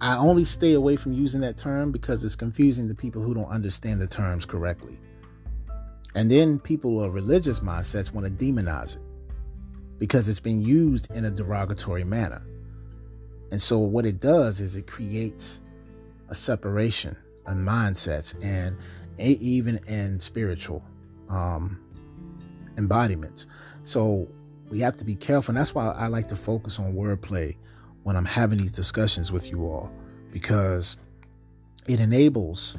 I only stay away from using that term because it's confusing to people who don't understand the terms correctly. And then people of religious mindsets want to demonize it because it's been used in a derogatory manner. And so, what it does is it creates a separation in mindsets and even in spiritual um, embodiments. So, we have to be careful. And that's why I like to focus on wordplay when I'm having these discussions with you all because it enables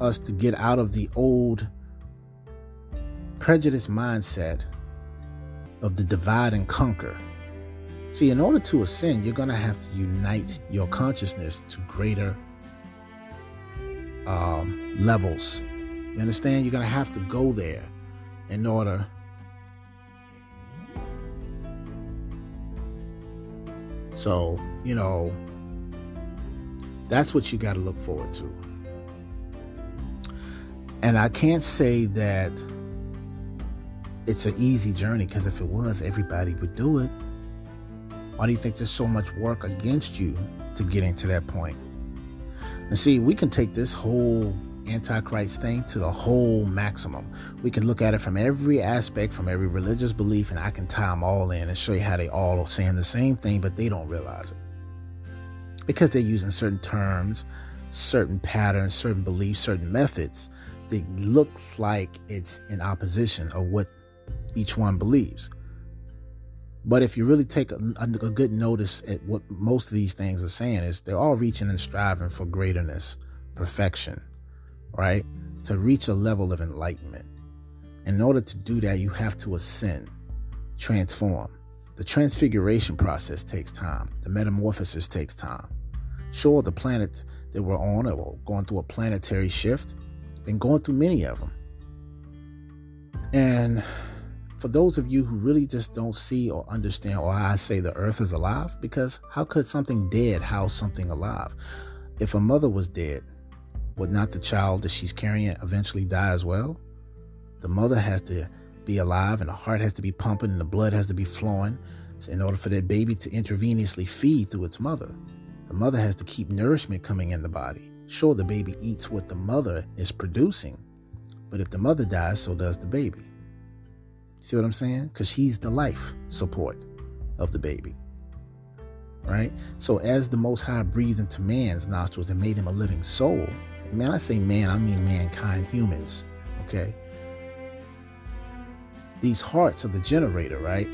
us to get out of the old prejudice mindset of the divide and conquer. See, in order to ascend, you're going to have to unite your consciousness to greater um, levels. You understand? You're going to have to go there in order So, you know, that's what you got to look forward to. And I can't say that it's an easy journey because if it was, everybody would do it. Why do you think there's so much work against you to getting to that point? And see, we can take this whole Antichrist thing to the whole maximum. We can look at it from every aspect, from every religious belief, and I can tie them all in and show you how they all are saying the same thing, but they don't realize it. Because they're using certain terms, certain patterns, certain beliefs, certain methods that looks like it's in opposition of what each one believes. But if you really take a, a, good notice at what most of these things are saying is they're all reaching and striving for greaterness, perfection, right? To reach a level of enlightenment. In order to do that, you have to ascend, transform. The transfiguration process takes time. The metamorphosis takes time. Sure, the planet that we're on, or going through a planetary shift, been going through many of them. And for those of you who really just don't see or understand why I say the earth is alive, because how could something dead house something alive? If a mother was dead, would not the child that she's carrying eventually die as well? The mother has to be alive and the heart has to be pumping and the blood has to be flowing in order for that baby to intravenously feed through its mother. The mother has to keep nourishment coming in the body. Sure, the baby eats what the mother is producing, but if the mother dies, so does the baby. See what I'm saying? Because she's the life support of the baby. Right? So, as the Most High breathed into man's nostrils and made him a living soul, Man, I say man, I mean mankind, humans. Okay? These hearts are the generator, right?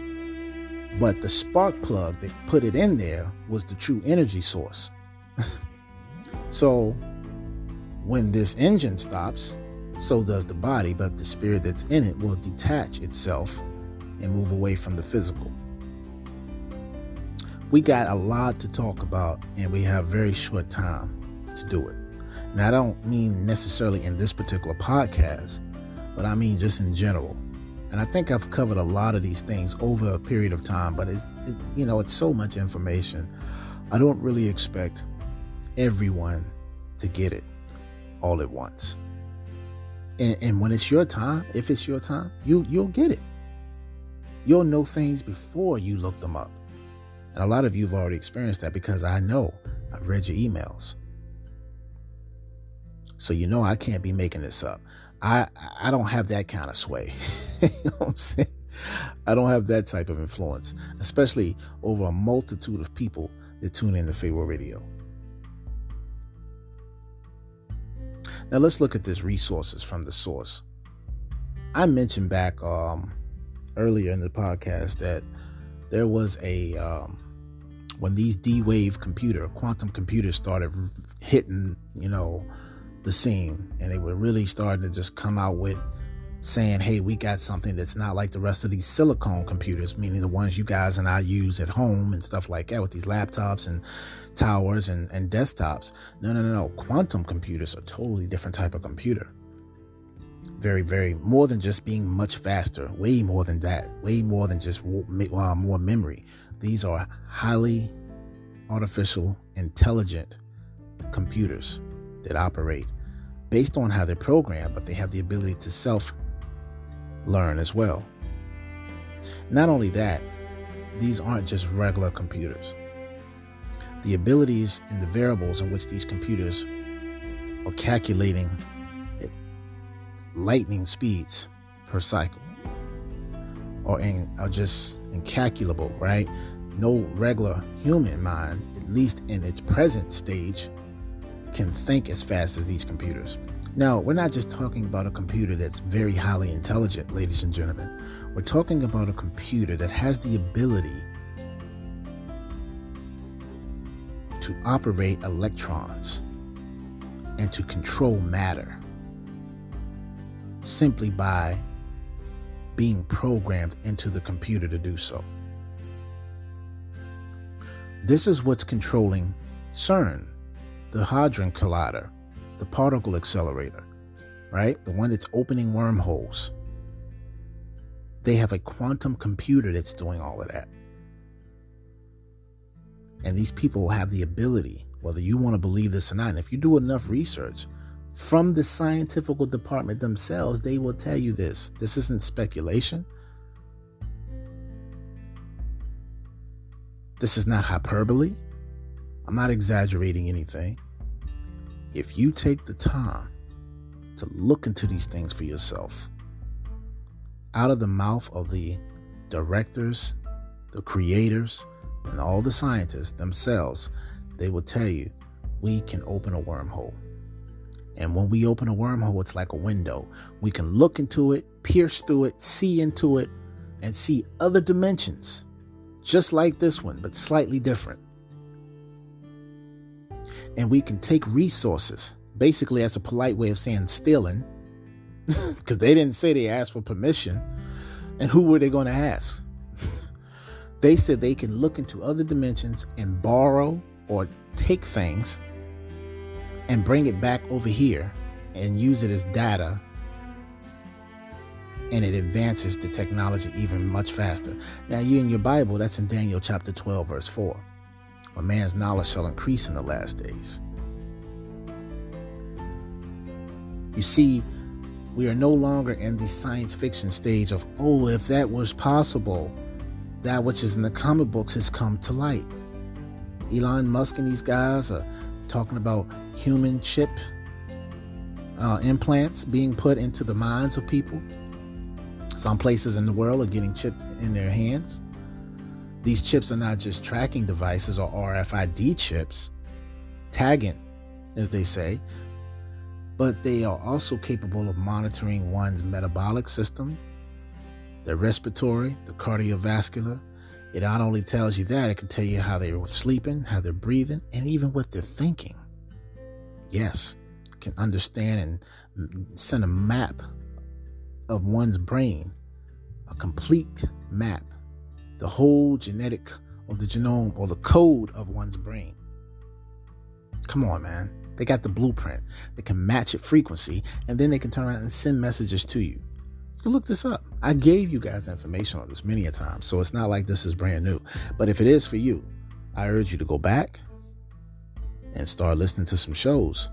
But the spark plug that put it in there was the true energy source. so when this engine stops, so does the body, but the spirit that's in it will detach itself and move away from the physical. We got a lot to talk about, and we have very short time to do it. And I don't mean necessarily in this particular podcast, but I mean just in general. And I think I've covered a lot of these things over a period of time, but it's, it, you know, it's so much information. I don't really expect everyone to get it all at once. And, and when it's your time, if it's your time, you you'll get it. You'll know things before you look them up. And a lot of you have already experienced that because I know I've read your emails. So you know I can't be making this up. I I don't have that kind of sway. you know what I'm saying? I don't have that type of influence, especially over a multitude of people that tune in to Pharaoh Radio. Now let's look at this resources from the source. I mentioned back um, earlier in the podcast that there was a um, when these D-wave computer, quantum computers started hitting, you know, the scene and they were really starting to just come out with saying, hey, we got something that's not like the rest of these silicone computers, meaning the ones you guys and I use at home and stuff like that with these laptops and towers and, and desktops. No, no, no, no. Quantum computers are totally different type of computer. Very, very more than just being much faster, way more than that, way more than just uh, more memory. These are highly artificial, intelligent computers that operate based on how they're programmed, but they have the ability to self learn as well. Not only that, these aren't just regular computers. The abilities and the variables in which these computers are calculating at lightning speeds per cycle are, in, are just incalculable, right? No regular human mind, at least in its present stage, can think as fast as these computers. Now, we're not just talking about a computer that's very highly intelligent, ladies and gentlemen. We're talking about a computer that has the ability to operate electrons and to control matter simply by being programmed into the computer to do so. This is what's controlling CERN, the Hadron Collider the particle accelerator, right? The one that's opening wormholes. They have a quantum computer that's doing all of that. And these people have the ability, whether you want to believe this or not, and if you do enough research from the scientific department themselves, they will tell you this. This isn't speculation. This is not hyperbole. I'm not exaggerating anything if you take the time to look into these things for yourself, out of the mouth of the directors, the creators, and all the scientists themselves, they will tell you we can open a wormhole. And when we open a wormhole, it's like a window. We can look into it, pierce through it, see into it, and see other dimensions, just like this one, but slightly different and we can take resources, basically as a polite way of saying stealing, because they didn't say they asked for permission. And who were they going to ask? They said they can look into other dimensions and borrow or take things and bring it back over here and use it as data and it advances the technology even much faster. Now, you in your Bible, that's in Daniel chapter 12, verse 4 for man's knowledge shall increase in the last days. You see, we are no longer in the science fiction stage of, oh, if that was possible, that which is in the comic books has come to light. Elon Musk and these guys are talking about human chip uh, implants being put into the minds of people. Some places in the world are getting chipped in their hands. These chips are not just tracking devices or RFID chips, tagging, as they say, but they are also capable of monitoring one's metabolic system, their respiratory, the cardiovascular. It not only tells you that, it can tell you how they're sleeping, how they're breathing, and even what they're thinking. Yes, can understand and send a map of one's brain, a complete map the whole genetic of the genome or the code of one's brain. Come on, man. They got the blueprint. They can match it frequency, and then they can turn around and send messages to you. You look this up. I gave you guys information on this many a time, so it's not like this is brand new. But if it is for you, I urge you to go back and start listening to some shows.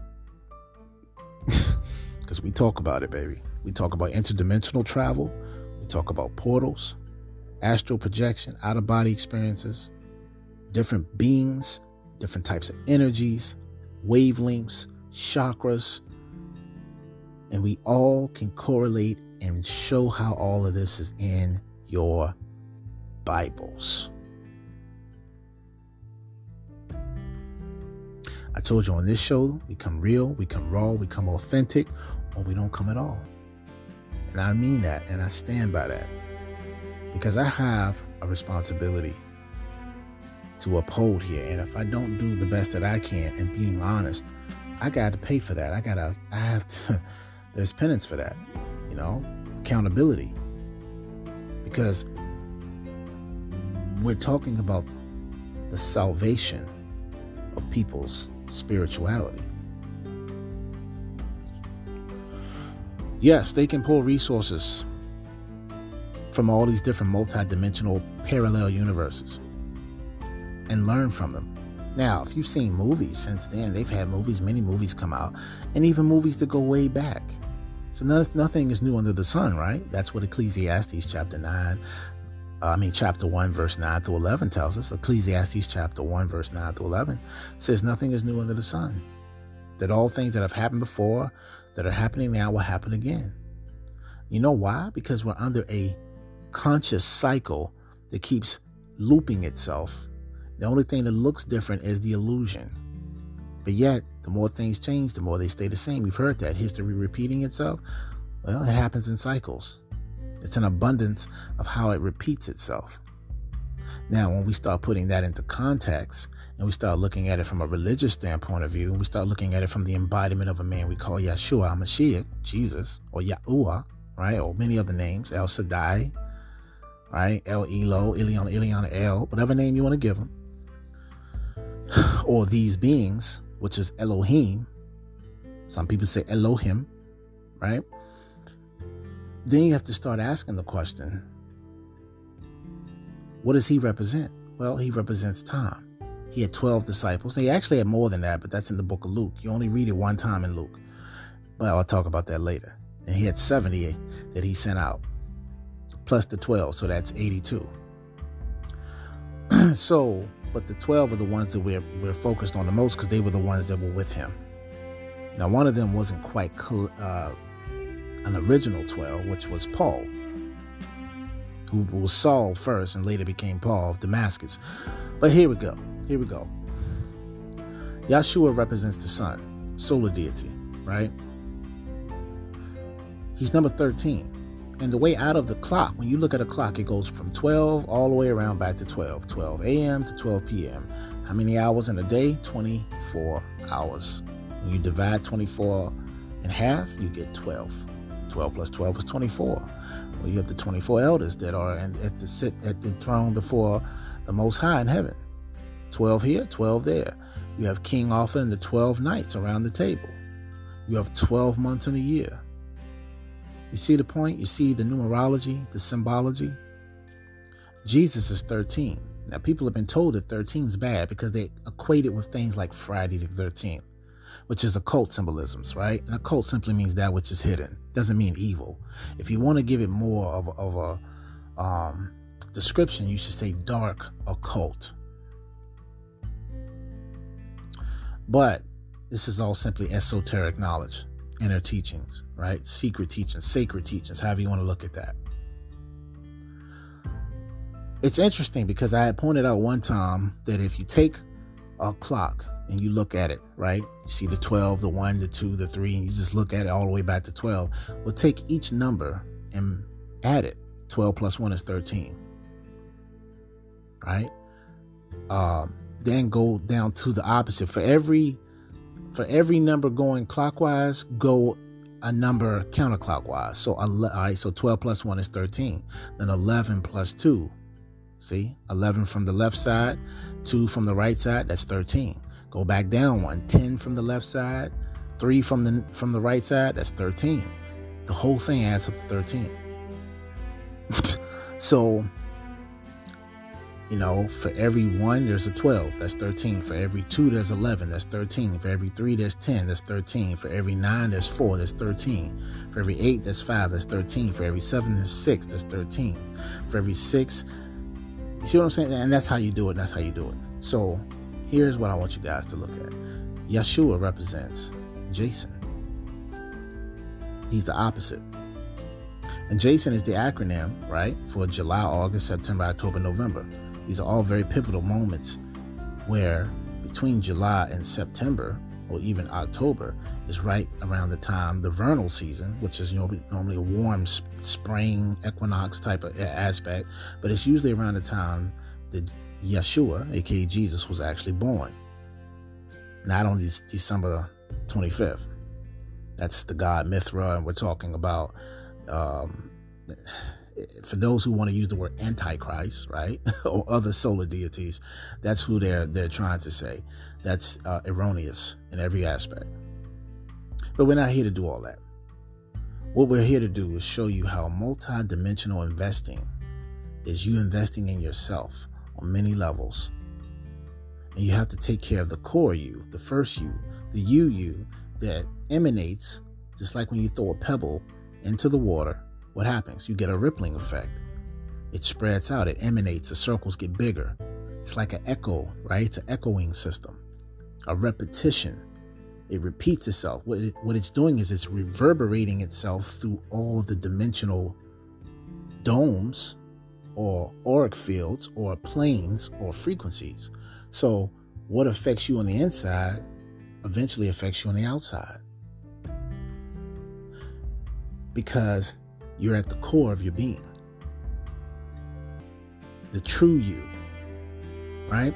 Because we talk about it, baby. We talk about interdimensional travel, we talk about portals, astral projection, out of body experiences, different beings, different types of energies, wavelengths, chakras. And we all can correlate and show how all of this is in your Bibles. I told you on this show, we come real, we come raw, we come authentic, or we don't come at all. And I mean that, and I stand by that because I have a responsibility to uphold here. And if I don't do the best that I can and being honest, I got to pay for that. I got to, I have to, there's penance for that, you know, accountability. Because we're talking about the salvation of people's spirituality. Yes, they can pull resources from all these different multi-dimensional parallel universes and learn from them. Now, if you've seen movies since then, they've had movies, many movies come out, and even movies that go way back. So nothing is new under the sun, right? That's what Ecclesiastes chapter 9, uh, I mean, chapter 1, verse 9 to 11 tells us. Ecclesiastes chapter 1, verse 9 to 11 says, Nothing is new under the sun. That all things that have happened before, that are happening now, will happen again. You know why? Because we're under a conscious cycle that keeps looping itself. The only thing that looks different is the illusion. But yet, the more things change, the more they stay the same. You've heard that history repeating itself. Well, it happens in cycles. It's an abundance of how it repeats itself. Now, when we start putting that into context and we start looking at it from a religious standpoint of view, and we start looking at it from the embodiment of a man we call Yeshua HaMashiach, Jesus, or Yahuwah, right, or many other names, El Shaddai, right, El Elo, Ilion, Ilion, El, whatever name you want to give him, or these beings, which is Elohim. Some people say Elohim, right? Then you have to start asking the question what does he represent? Well, he represents time. He had 12 disciples. He actually had more than that, but that's in the book of Luke. You only read it one time in Luke. But I'll talk about that later. And he had 70 that he sent out, plus the 12, so that's 82. so, but the 12 are the ones that we're, we're focused on the most because they were the ones that were with him. Now, one of them wasn't quite uh, an original 12, which was Paul who was Saul first and later became Paul of Damascus. But here we go. Here we go. Yeshua represents the sun, solar deity, right? He's number 13. And the way out of the clock, when you look at a clock, it goes from 12 all the way around back to 12, 12 a.m. to 12 p.m. How many hours in a day? 24 hours. When you divide 24 in half, you get 12. 12 plus 12 is 24. Well, you have the 24 elders that are at the sit at the throne before the Most High in heaven. 12 here, 12 there. You have King Arthur and the 12 knights around the table. You have 12 months in a year. You see the point? You see the numerology, the symbology? Jesus is 13. Now, people have been told that 13 is bad because they equate it with things like Friday the 13th which is occult symbolisms, right? And occult simply means that which is hidden. Doesn't mean evil. If you want to give it more of, of a um, description, you should say dark occult. But this is all simply esoteric knowledge, inner teachings, right? Secret teachings, sacred teachings, however you want to look at that. It's interesting because I had pointed out one time that if you take a clock and you look at it, right? You see the 12, the 1, the 2, the 3, and you just look at it all the way back to 12. We'll take each number and add it. 12 plus 1 is 13. Right? Um, then go down to the opposite. For every for every number going clockwise, go a number counterclockwise. So all right, so 12 plus 1 is 13. Then 11 plus 2. See? 11 from the left side, 2 from the right side, that's 13. Go back down one. 10 from the left side, 3 from the from the right side, that's 13. The whole thing adds up to 13. so, you know, for every 1 there's a 12, that's 13. For every 2 there's 11, that's 13. For every 3 there's 10, that's 13. For every 9 there's 4, that's 13. For every 8 there's 5, that's 13. For every 7 there's 6, that's 13. For every 6 you see what I'm saying? And that's how you do it. That's how you do it. So Here's what I want you guys to look at Yeshua represents Jason. He's the opposite. And Jason is the acronym, right, for July, August, September, October, November. These are all very pivotal moments where between July and September, or even October, is right around the time the vernal season, which is you know, normally a warm spring equinox type of aspect, but it's usually around the time that Yeshua, aka Jesus, was actually born. Not on December 25th. That's the god Mithra, and we're talking about. Um, for those who want to use the word antichrist, right, or other solar deities, that's who they're they're trying to say. That's uh, erroneous in every aspect. But we're not here to do all that. What we're here to do is show you how multi-dimensional investing is you investing in yourself on many levels. And you have to take care of the core you, the first you, the you you that emanates, just like when you throw a pebble into the water, what happens? You get a rippling effect. It spreads out, it emanates, the circles get bigger. It's like an echo, right? It's an echoing system, a repetition. It repeats itself. What, it, what it's doing is it's reverberating itself through all the dimensional domes or auric fields or planes or frequencies. So, what affects you on the inside eventually affects you on the outside. Because you're at the core of your being. The true you, right?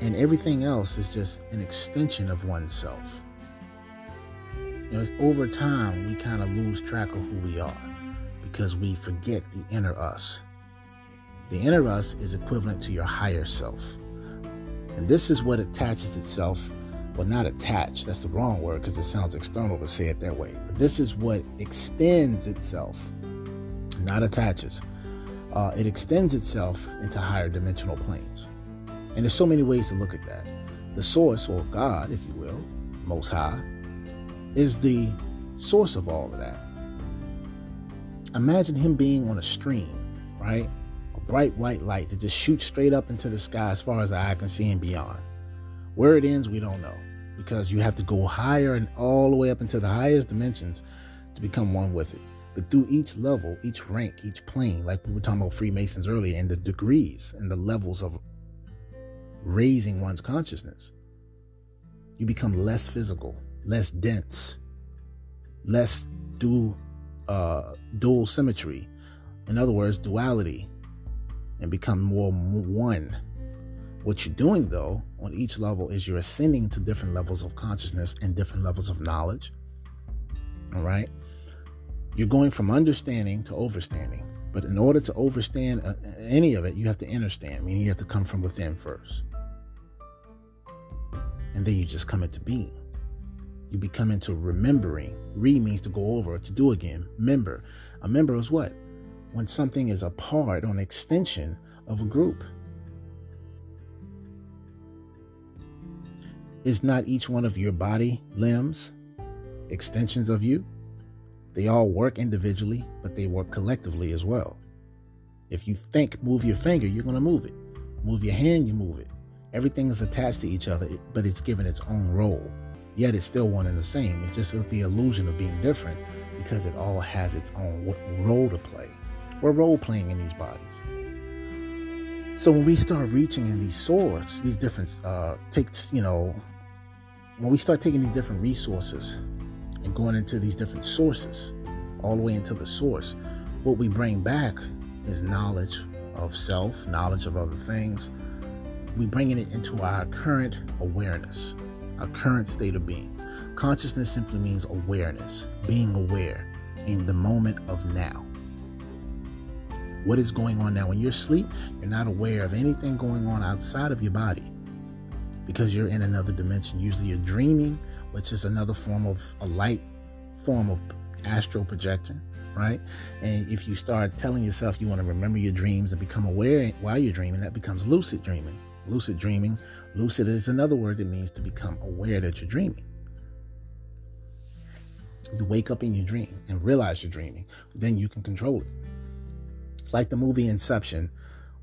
And everything else is just an extension of oneself. You know, over time, we kind of lose track of who we are because we forget the inner us. The inner us is equivalent to your higher self. And this is what attaches itself well, not attach, that's the wrong word because it sounds external to say it that way. But this is what extends itself, not attaches. Uh, it extends itself into higher dimensional planes. And there's so many ways to look at that. The source, or God, if you will, Most High, is the source of all of that. Imagine him being on a stream, right? A bright white light that just shoots straight up into the sky as far as the eye can see and beyond. Where it ends, we don't know because you have to go higher and all the way up into the highest dimensions to become one with it. But through each level, each rank, each plane, like we were talking about Freemasons earlier, and the degrees and the levels of raising one's consciousness, you become less physical, less dense, less dual, uh, dual symmetry. In other words, duality, and become more one what you're doing, though, on each level is you're ascending to different levels of consciousness and different levels of knowledge. All right? You're going from understanding to overstanding. But in order to overstand uh, any of it, you have to understand, meaning you have to come from within first. And then you just come into being. You become into remembering. Re means to go over, to do again. Member. A member is what? When something is a part or an extension of a group. Is not each one of your body limbs extensions of you? They all work individually, but they work collectively as well. If you think, move your finger, you're going to move it. Move your hand, you move it. Everything is attached to each other, but it's given its own role. Yet it's still one and the same. It's just with the illusion of being different because it all has its own role to play. We're role playing in these bodies. So when we start reaching in these swords, these different, uh, takes, you know, when we start taking these different resources and going into these different sources, all the way into the source, what we bring back is knowledge of self, knowledge of other things. We bringing it into our current awareness, our current state of being. Consciousness simply means awareness, being aware in the moment of now. What is going on now? When you're asleep, you're not aware of anything going on outside of your body because you're in another dimension. Usually you're dreaming, which is another form of a light form of astral projector, right? And if you start telling yourself you want to remember your dreams and become aware while you're dreaming, that becomes lucid dreaming. Lucid dreaming, lucid is another word that means to become aware that you're dreaming. You wake up in your dream and realize you're dreaming, then you can control it. It's like the movie Inception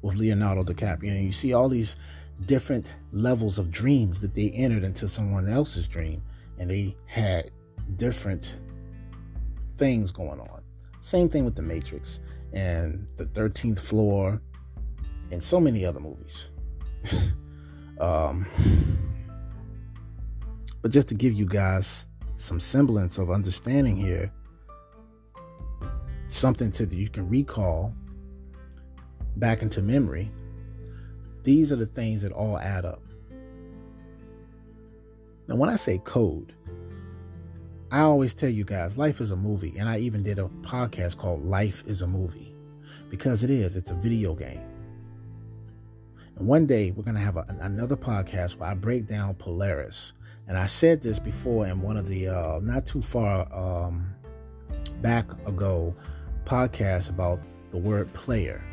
with Leonardo DiCaprio. You see all these different levels of dreams that they entered into someone else's dream and they had different things going on. Same thing with The Matrix and The 13th Floor and so many other movies. um, but just to give you guys some semblance of understanding here, something to that you can recall back into memory these are the things that all add up. Now, when I say code, I always tell you guys, life is a movie. And I even did a podcast called Life is a Movie because it is, it's a video game. And one day we're going to have a, another podcast where I break down Polaris. And I said this before in one of the uh, not too far um, back ago podcasts about the word player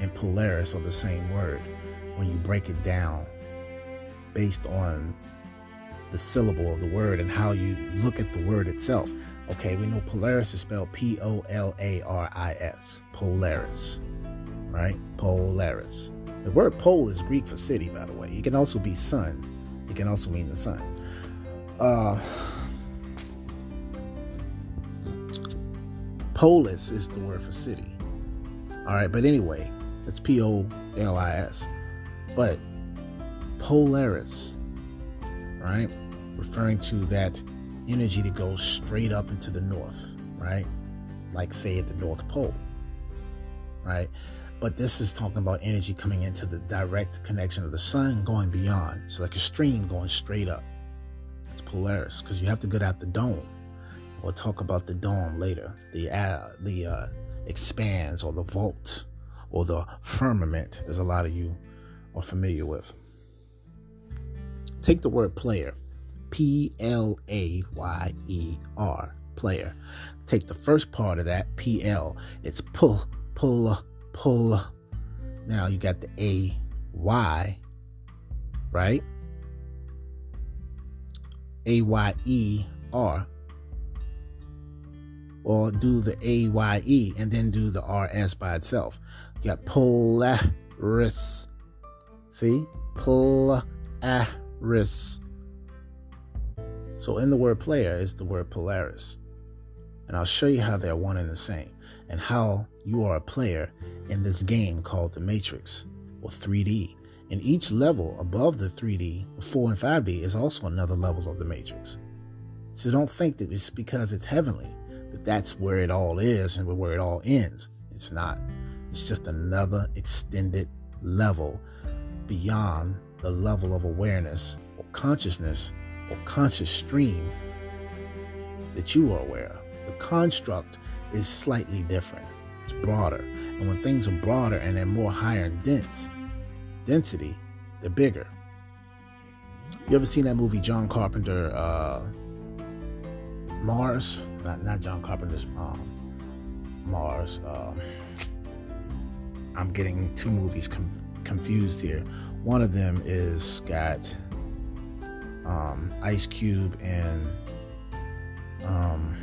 and Polaris are the same word when you break it down based on the syllable of the word and how you look at the word itself. Okay, we know Polaris is spelled P O L A R I S. Polaris. Right? Polaris. The word pole is Greek for city, by the way. It can also be sun. It can also mean the sun. Uh, polis is the word for city. All right, but anyway, it's P O L I S. But Polaris, right? Referring to that energy that goes straight up into the north, right? Like, say, at the North Pole, right? But this is talking about energy coming into the direct connection of the sun going beyond. It's like a stream going straight up. It's Polaris because you have to get out the dome. We'll talk about the dome later. The uh, the uh, expanse or the vault or the firmament, as a lot of you are familiar with. Take the word player, P L A Y E R, player. Take the first part of that, P L. It's pull, pull, pull. Now you got the A Y, right? A Y E R. Or do the A Y E and then do the R S by itself. You got Polaris. See? Polaris. So in the word player is the word Polaris. And I'll show you how they're one and the same and how you are a player in this game called the Matrix or 3D. And each level above the 3D, 4 and 5D, is also another level of the Matrix. So don't think that it's because it's heavenly that that's where it all is and where it all ends. It's not. It's just another extended level beyond the level of awareness or consciousness or conscious stream that you are aware of. The construct is slightly different. It's broader. And when things are broader and they're more higher and dense, density, they're bigger. You ever seen that movie John Carpenter, uh, Mars? Not not John Carpenter's um, Mars. Um, I'm getting two movies com- confused here. One of them is got um, Ice Cube and um,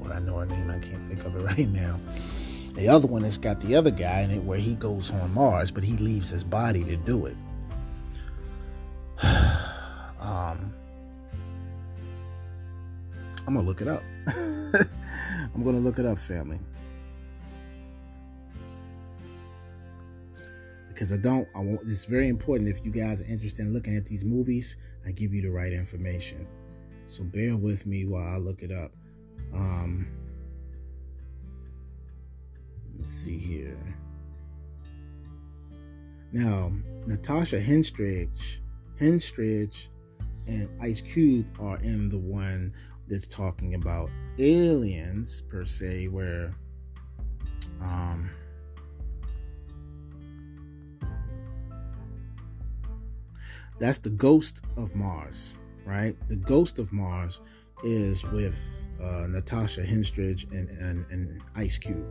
God, I know her name. I can't think of it right now. The other one has got the other guy in it where he goes on Mars, but he leaves his body to do it. um, I'm gonna look it up. I'm gonna look it up, family. Because I don't, I want. It's very important if you guys are interested in looking at these movies. I give you the right information. So bear with me while I look it up. Um, let's see here. Now, Natasha Henstridge, Henstridge, and Ice Cube are in the one that's talking about aliens per se, where um, that's the ghost of Mars, right? The ghost of Mars is with uh, Natasha Henstridge and, and, and Ice Cube,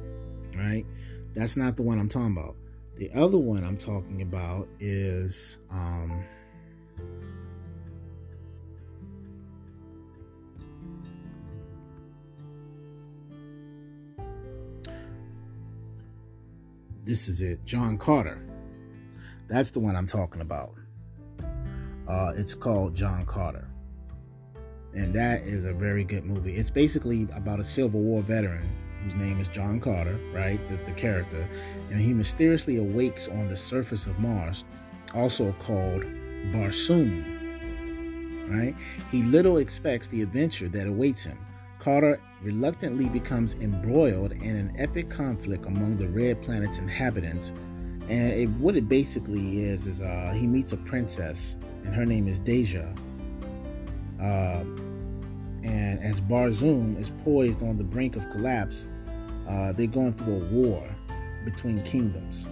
right? That's not the one I'm talking about. The other one I'm talking about is um, this is it, John Carter. That's the one I'm talking about. Uh, it's called John Carter. And that is a very good movie. It's basically about a Civil War veteran whose name is John Carter, right? The, the character. And he mysteriously awakes on the surface of Mars, also called Barsoom, right? He little expects the adventure that awaits him. Carter reluctantly becomes embroiled in an epic conflict among the Red Planet's inhabitants. And it, what it basically is, is uh, he meets a princess, and her name is Dejah. Uh, And as Barsoom is poised on the brink of collapse, uh, they're going through a war between kingdoms.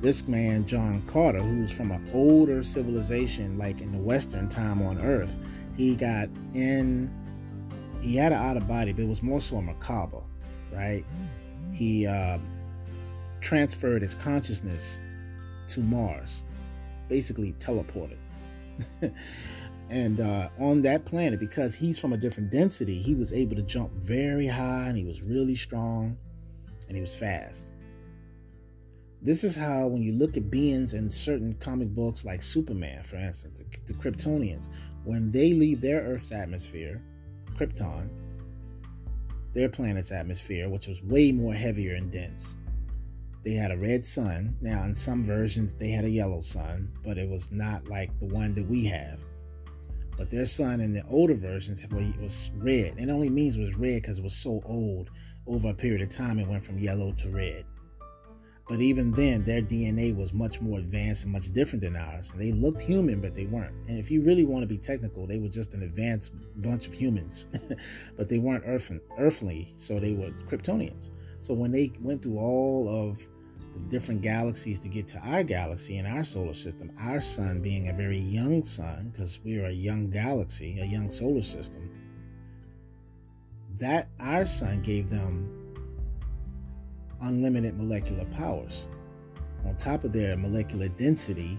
This man, John Carter, who's from an older civilization, like in the Western time on Earth, he got in, he had an out of body, but it was more so a Merkaba, right? He uh, transferred his consciousness to Mars, basically teleported. and uh, on that planet, because he's from a different density, he was able to jump very high and he was really strong and he was fast. This is how, when you look at beings in certain comic books, like Superman, for instance, the Kryptonians, when they leave their Earth's atmosphere, Krypton, their planet's atmosphere, which was way more heavier and dense, they had a red sun. Now, in some versions, they had a yellow sun, but it was not like the one that we have. But their sun in the older versions was red. It only means it was red because it was so old. Over a period of time, it went from yellow to red. But even then, their DNA was much more advanced and much different than ours. They looked human, but they weren't. And if you really want to be technical, they were just an advanced bunch of humans. but they weren't earth- earthly, so they were Kryptonians. So when they went through all of the different galaxies to get to our galaxy and our solar system, our sun being a very young sun, because we are a young galaxy, a young solar system, that our sun gave them unlimited molecular powers. On top of their molecular density,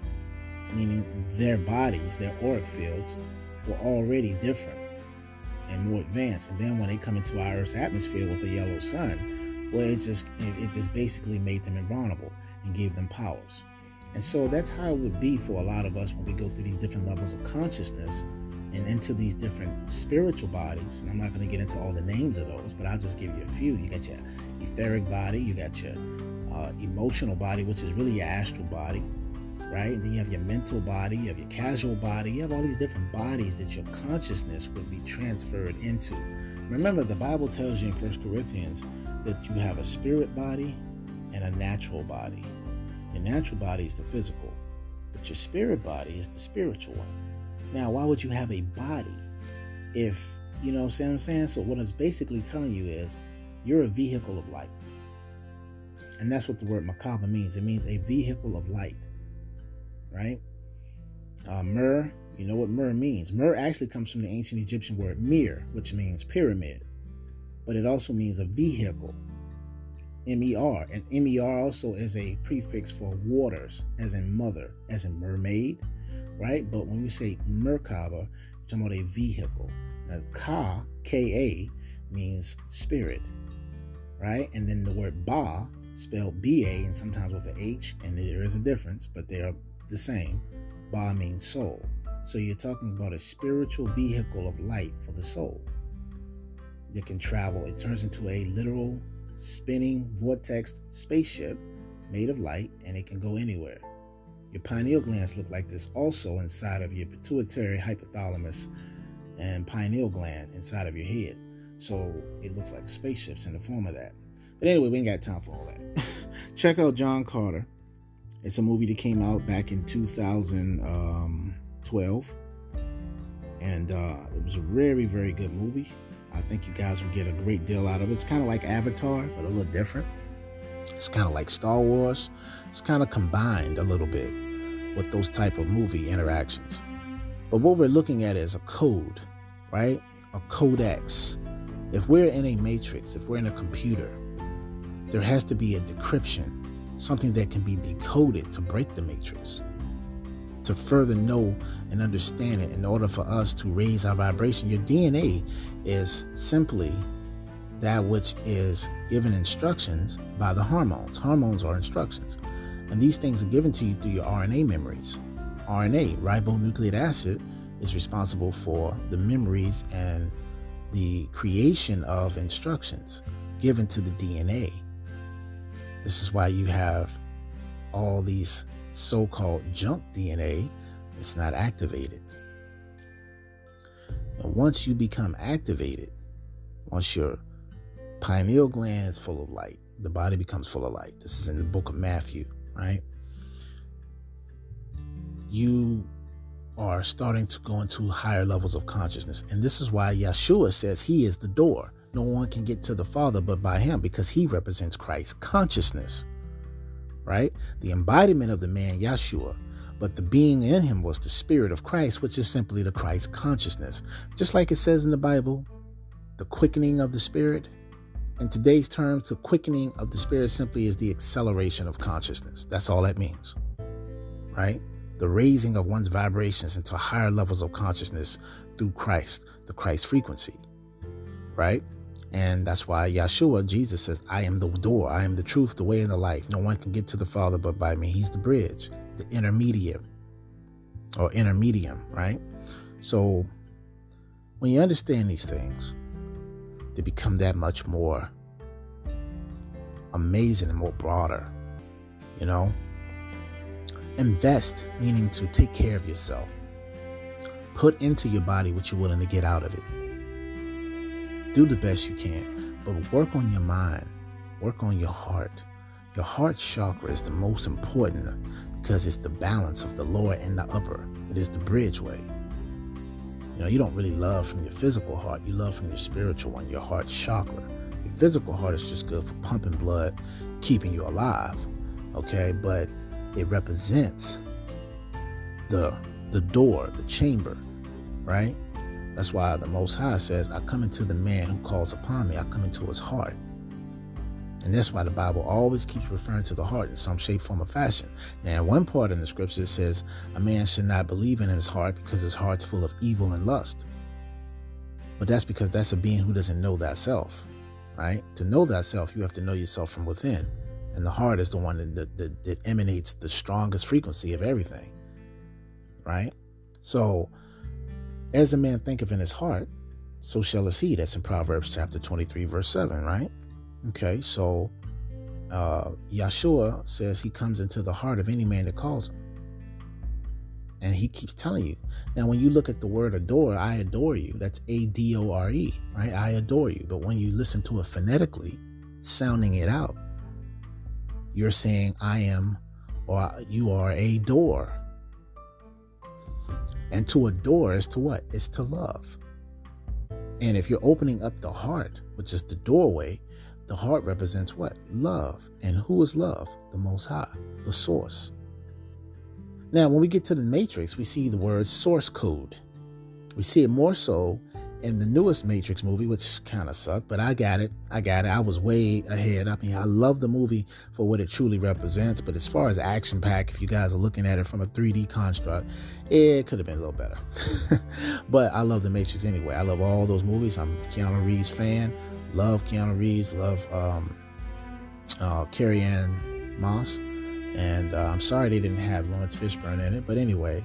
meaning their bodies, their auric fields, were already different and more advanced. And then when they come into our Earth's atmosphere with a yellow sun, well, it just it just basically made them invulnerable and gave them powers. And so that's how it would be for a lot of us when we go through these different levels of consciousness and into these different spiritual bodies. And I'm not going to get into all the names of those, but I'll just give you a few. You got your etheric body, you got your uh, emotional body, which is really your astral body, right? And then you have your mental body, you have your causal body, you have all these different bodies that your consciousness would be transferred into. Remember, the Bible tells you in First Corinthians that you have a spirit body and a natural body. Your natural body is the physical, but your spirit body is the spiritual one. Now, why would you have a body if, you know what I'm saying? So, what it's basically telling you is you're a vehicle of light. And that's what the word Merkaba means it means a vehicle of light, right? Uh, myrrh, you know what myrrh means. Myrrh actually comes from the ancient Egyptian word mir, which means pyramid but it also means a vehicle. MER. And MER also is a prefix for waters, as in mother, as in mermaid, right? But when we say Merkaba, you're talking about a vehicle. Now, Ka, K A, means spirit, right? And then the word Ba, spelled B A, and sometimes with the H, and there is a difference, but they are the same. Ba means soul. So you're talking about a spiritual vehicle of light for the soul that can travel. It turns into a literal spinning vortex spaceship made of light and it can go anywhere. Your pineal glands look like this also inside of your pituitary hypothalamus and pineal gland inside of your head. So it looks like spaceships in the form of that. But anyway, we ain't got time for all that. Check out John Carter. It's a movie that came out back in 2012. And uh, it was a very, very good movie. I think you guys will get a great deal out of it. It's kind of like Avatar, but a little different. It's kind of like Star Wars. It's kind of combined a little bit with those type of movie interactions. But what we're looking at is a code, right? A codex. If we're in a matrix, if we're in a computer, there has to be a decryption, something that can be decoded to break the matrix to further know and understand it in order for us to raise our vibration. Your DNA is simply that which is given instructions by the hormones. Hormones are instructions. And these things are given to you through your RNA memories. RNA, ribonucleic acid, is responsible for the memories and the creation of instructions given to the DNA. This is why you have all these so called junk DNA is not activated. And once you become activated, once your pineal gland is full of light, the body becomes full of light. This is in the book of Matthew, right? You are starting to go into higher levels of consciousness. And this is why Yeshua says he is the door. No one can get to the Father but by him because he represents Christ's consciousness, right? The embodiment of the man, Yeshua, but the being in him was the Spirit of Christ, which is simply the Christ consciousness. Just like it says in the Bible, the quickening of the Spirit. In today's terms, the quickening of the Spirit simply is the acceleration of consciousness. That's all that means, right? The raising of one's vibrations into higher levels of consciousness through Christ, the Christ frequency, right? And that's why Yeshua, Jesus says, I am the door, I am the truth, the way, and the life. No one can get to the Father but by me. He's the bridge, the intermediate or intermedium, right? So when you understand these things, they become that much more amazing and more broader, you know? Invest, meaning to take care of yourself. Put into your body what you're willing to get out of it do the best you can, but work on your mind, work on your heart. Your heart chakra is the most important because it's the balance of the lower and the upper. It is the bridgeway. You know, you don't really love from your physical heart, you love from your spiritual one, your heart chakra. Your physical heart is just good for pumping blood, keeping you alive. Okay, but it represents the the door, the chamber, right? That's why the Most High says, I come into the man who calls upon me, I come into his heart. And that's why the Bible always keeps referring to the heart in some shape, form, or fashion. Now, one part in the scripture says, A man should not believe in his heart because his heart's full of evil and lust. But that's because that's a being who doesn't know thyself, right? To know thyself, you have to know yourself from within. And the heart is the one that, that, that emanates the strongest frequency of everything, right? So, as a man thinketh in his heart, so shall is he. That's in Proverbs chapter 23, verse 7, right? Okay, so uh, Yeshua says he comes into the heart of any man that calls him. And he keeps telling you. Now, when you look at the word adore, I adore you. That's A D O R E, right? I adore you. But when you listen to it phonetically, sounding it out, you're saying, I am or you are a door. And to adore is to what? It's to love. And if you're opening up the heart, which is the doorway, the heart represents what? Love. And who is love? The Most High, the source. Now, when we get to the matrix, we see the word source code. We see it more so in the newest Matrix movie, which kind of sucked, but I got it. I got it. I was way ahead. I mean, I love the movie for what it truly represents, but as far as action pack, if you guys are looking at it from a 3D construct, it could have been a little better. but I love the Matrix anyway. I love all those movies. I'm Keanu Reeves fan. Love Keanu Reeves. Love um, uh, Carrie-Anne Moss. And uh, I'm sorry they didn't have Laurence Fishburne in it, but anyway,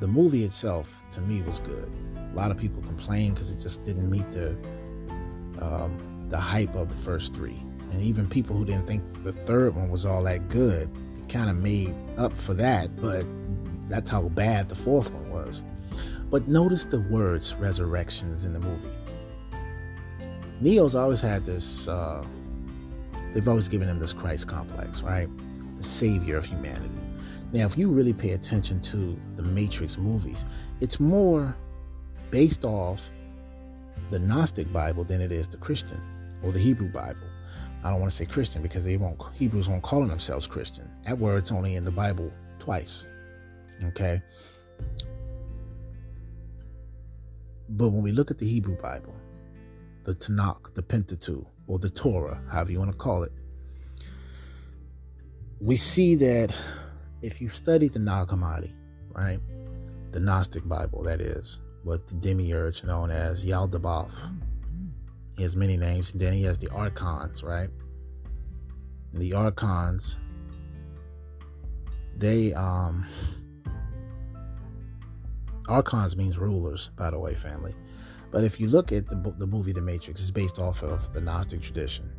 the movie itself to me was good. A lot of people complained because it just didn't meet the um, the hype of the first three, and even people who didn't think the third one was all that good, it kind of made up for that. But that's how bad the fourth one was. But notice the words "resurrections" in the movie. Neo's always had this. Uh, they've always given him this Christ complex, right? The savior of humanity. Now, if you really pay attention to the Matrix movies, it's more based off the Gnostic Bible than it is the Christian or the Hebrew Bible. I don't want to say Christian because they won't Hebrews won't call themselves Christian. That word's only in the Bible twice. Okay. But when we look at the Hebrew Bible, the Tanakh, the Pentateuch, or the Torah, however you want to call it, we see that if you've studied the Nag Hammadi, right, the Gnostic Bible, that is, what the demiurge known as Yaldabaoth. He has many names, and then he has the archons, right? And the archons, they um archons means rulers, by the way, family. But if you look at the the movie The Matrix, it's based off of the Gnostic tradition.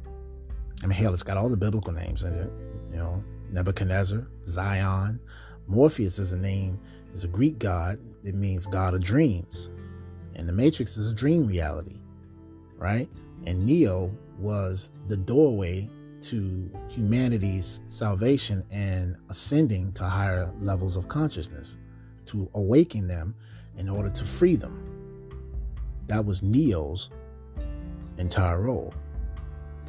I mean, hell, it's got all the biblical names in it. You know, Nebuchadnezzar, Zion, Morpheus is a name, is a Greek god. It means god of dreams. And the Matrix is a dream reality, right? And Neo was the doorway to humanity's salvation and ascending to higher levels of consciousness to awaken them in order to free them. That was Neo's entire role.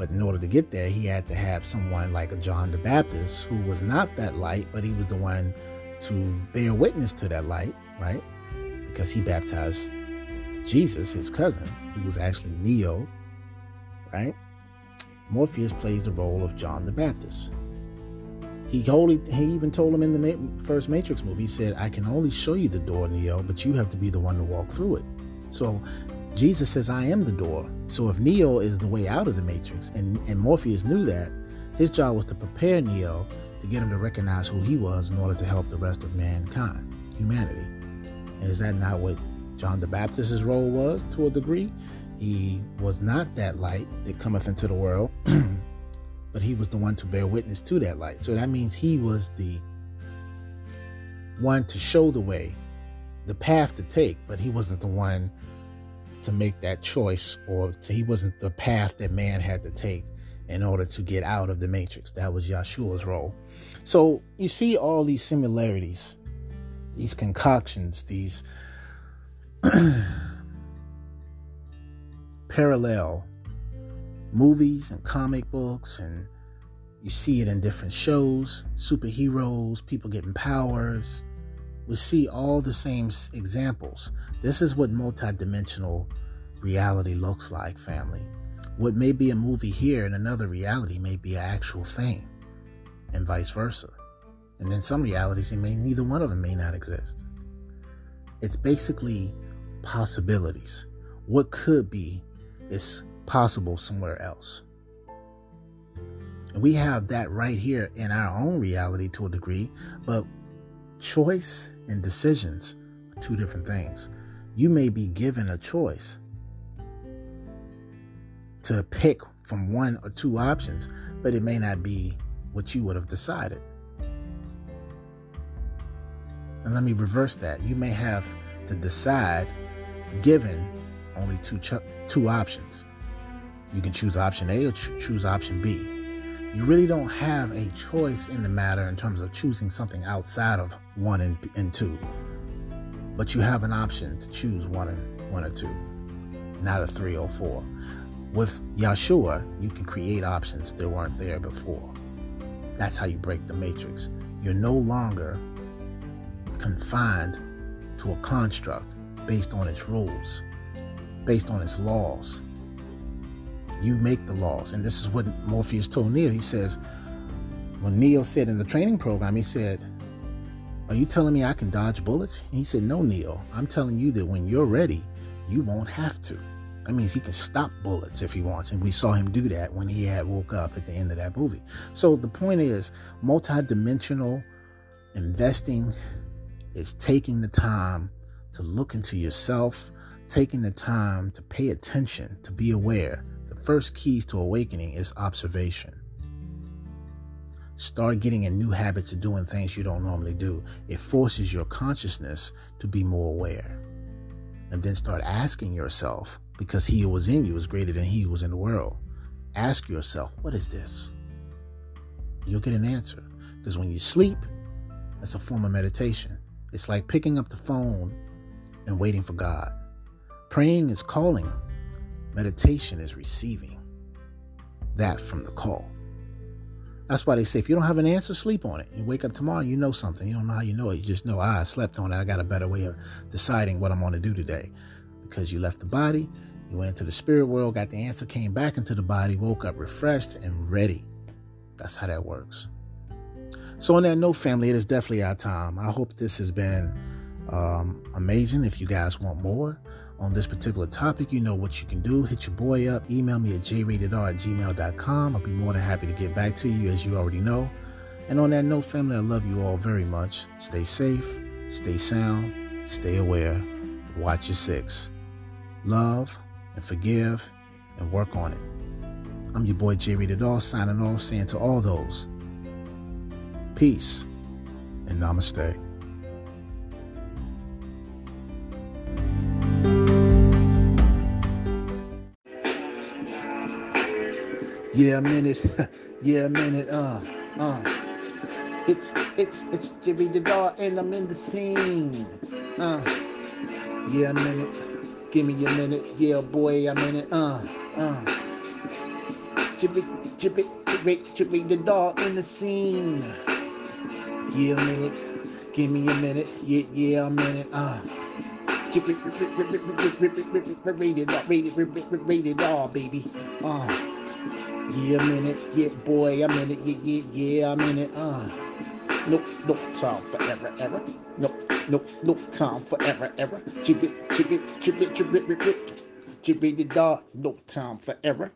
But in order to get there, he had to have someone like a John the Baptist who was not that light, but he was the one to bear witness to that light, right? Because he baptized Jesus, his cousin, who was actually Neo, right? Morpheus plays the role of John the Baptist. He, only, he even told him in the first Matrix movie, he said, I can only show you the door, Neo, but you have to be the one to walk through it. So Jesus says, I am the door. So if Neo is the way out of the Matrix, and, and Morpheus knew that, his job was to prepare Neo to get him to recognize who he was in order to help the rest of mankind, humanity. And is that not what John the Baptist's role was to a degree? He was not that light that cometh into the world, but he was the one to bear witness to that light. So that means he was the one to show the way, the path to take, but he wasn't the one to make that choice or to, he wasn't the path that man had to take in order to get out of the matrix. That was Yeshua's role. So you see all these similarities, these concoctions, these parallel movies and comic books and you see it in different shows, superheroes, people getting powers, we see all the same examples. This is what multidimensional reality looks like, family. What may be a movie here in another reality may be an actual thing, and vice versa. And then some realities, it may neither one of them may not exist. It's basically possibilities. What could be is possible somewhere else. We have that right here in our own reality to a degree, but choice and decisions are two different things. You may be given a choice to pick from one or two options, but it may not be what you would have decided. And let me reverse that. You may have to decide given only two ch- two options. You can choose option A or ch- choose option B. You really don't have a choice in the matter in terms of choosing something outside of one and, and two. But you have an option to choose one and one or two, not a three or four. With Yeshua, you can create options that weren't there before. That's how you break the matrix. You're no longer confined to a construct based on its rules, based on its laws. You make the laws. And this is what Morpheus told Neo. He says, when Neo said in the training program, he said, Are you telling me I can dodge bullets? And he said, No, Neo. I'm telling you that when you're ready, you won't have to. That means he can stop bullets if he wants. And we saw him do that when he had woke up at the end of that movie. So the point is multidimensional investing is taking the time to look into yourself, taking the time to pay attention, to be aware. The first keys to awakening is observation. Start getting in new habits of doing things you don't normally do. It forces your consciousness to be more aware. And then start asking yourself, because he who was in you is greater than he who was in the world. Ask yourself, what is this? You'll get an answer. Because when you sleep, that's a form of meditation. It's like picking up the phone and waiting for God. Praying is calling, meditation is receiving that from the call. That's why they say if you don't have an answer, sleep on it. You wake up tomorrow, you know something. You don't know how you know it. You just know, ah, I slept on it. I got a better way of deciding what I'm going to do today. Because you left the body, you went into the spirit world, got the answer, came back into the body, woke up refreshed and ready. That's how that works. So, on that note, family, it is definitely our time. I hope this has been um, amazing. If you guys want more on this particular topic, you know what you can do. Hit your boy up, email me at jratedr at gmail.com. I'll be more than happy to get back to you, as you already know. And on that note, family, I love you all very much. Stay safe, stay sound, stay aware, watch your six. Love and forgive and work on it. I'm your boy J Rated R signing off, saying to all those, peace and namaste. Yeah, a minute. yeah, a minute. Uh, uh. It's it's it's Jimmy the Dog and I'm in the scene. Uh, yeah, I'm in it. Give me a minute. Yeah, boy, I'm in it. Uh, uh. Jimmy, Jimmy, Jimmy, Jimmy the Dog in the scene. Yeah, I'm in. Give me a minute. Yeah, yeah, I'm in it. Uh. Rated R, rated, R, baby. Uh, yeah, I'm in it. Yeah, boy, I'm in it. Yeah, yeah, yeah, I'm in it. Uh, no, no time for error, error. No, no, no time for error, error. chibi, chibi, chibi, chibi, chibi, chibby, chibby, chibby, no time for error.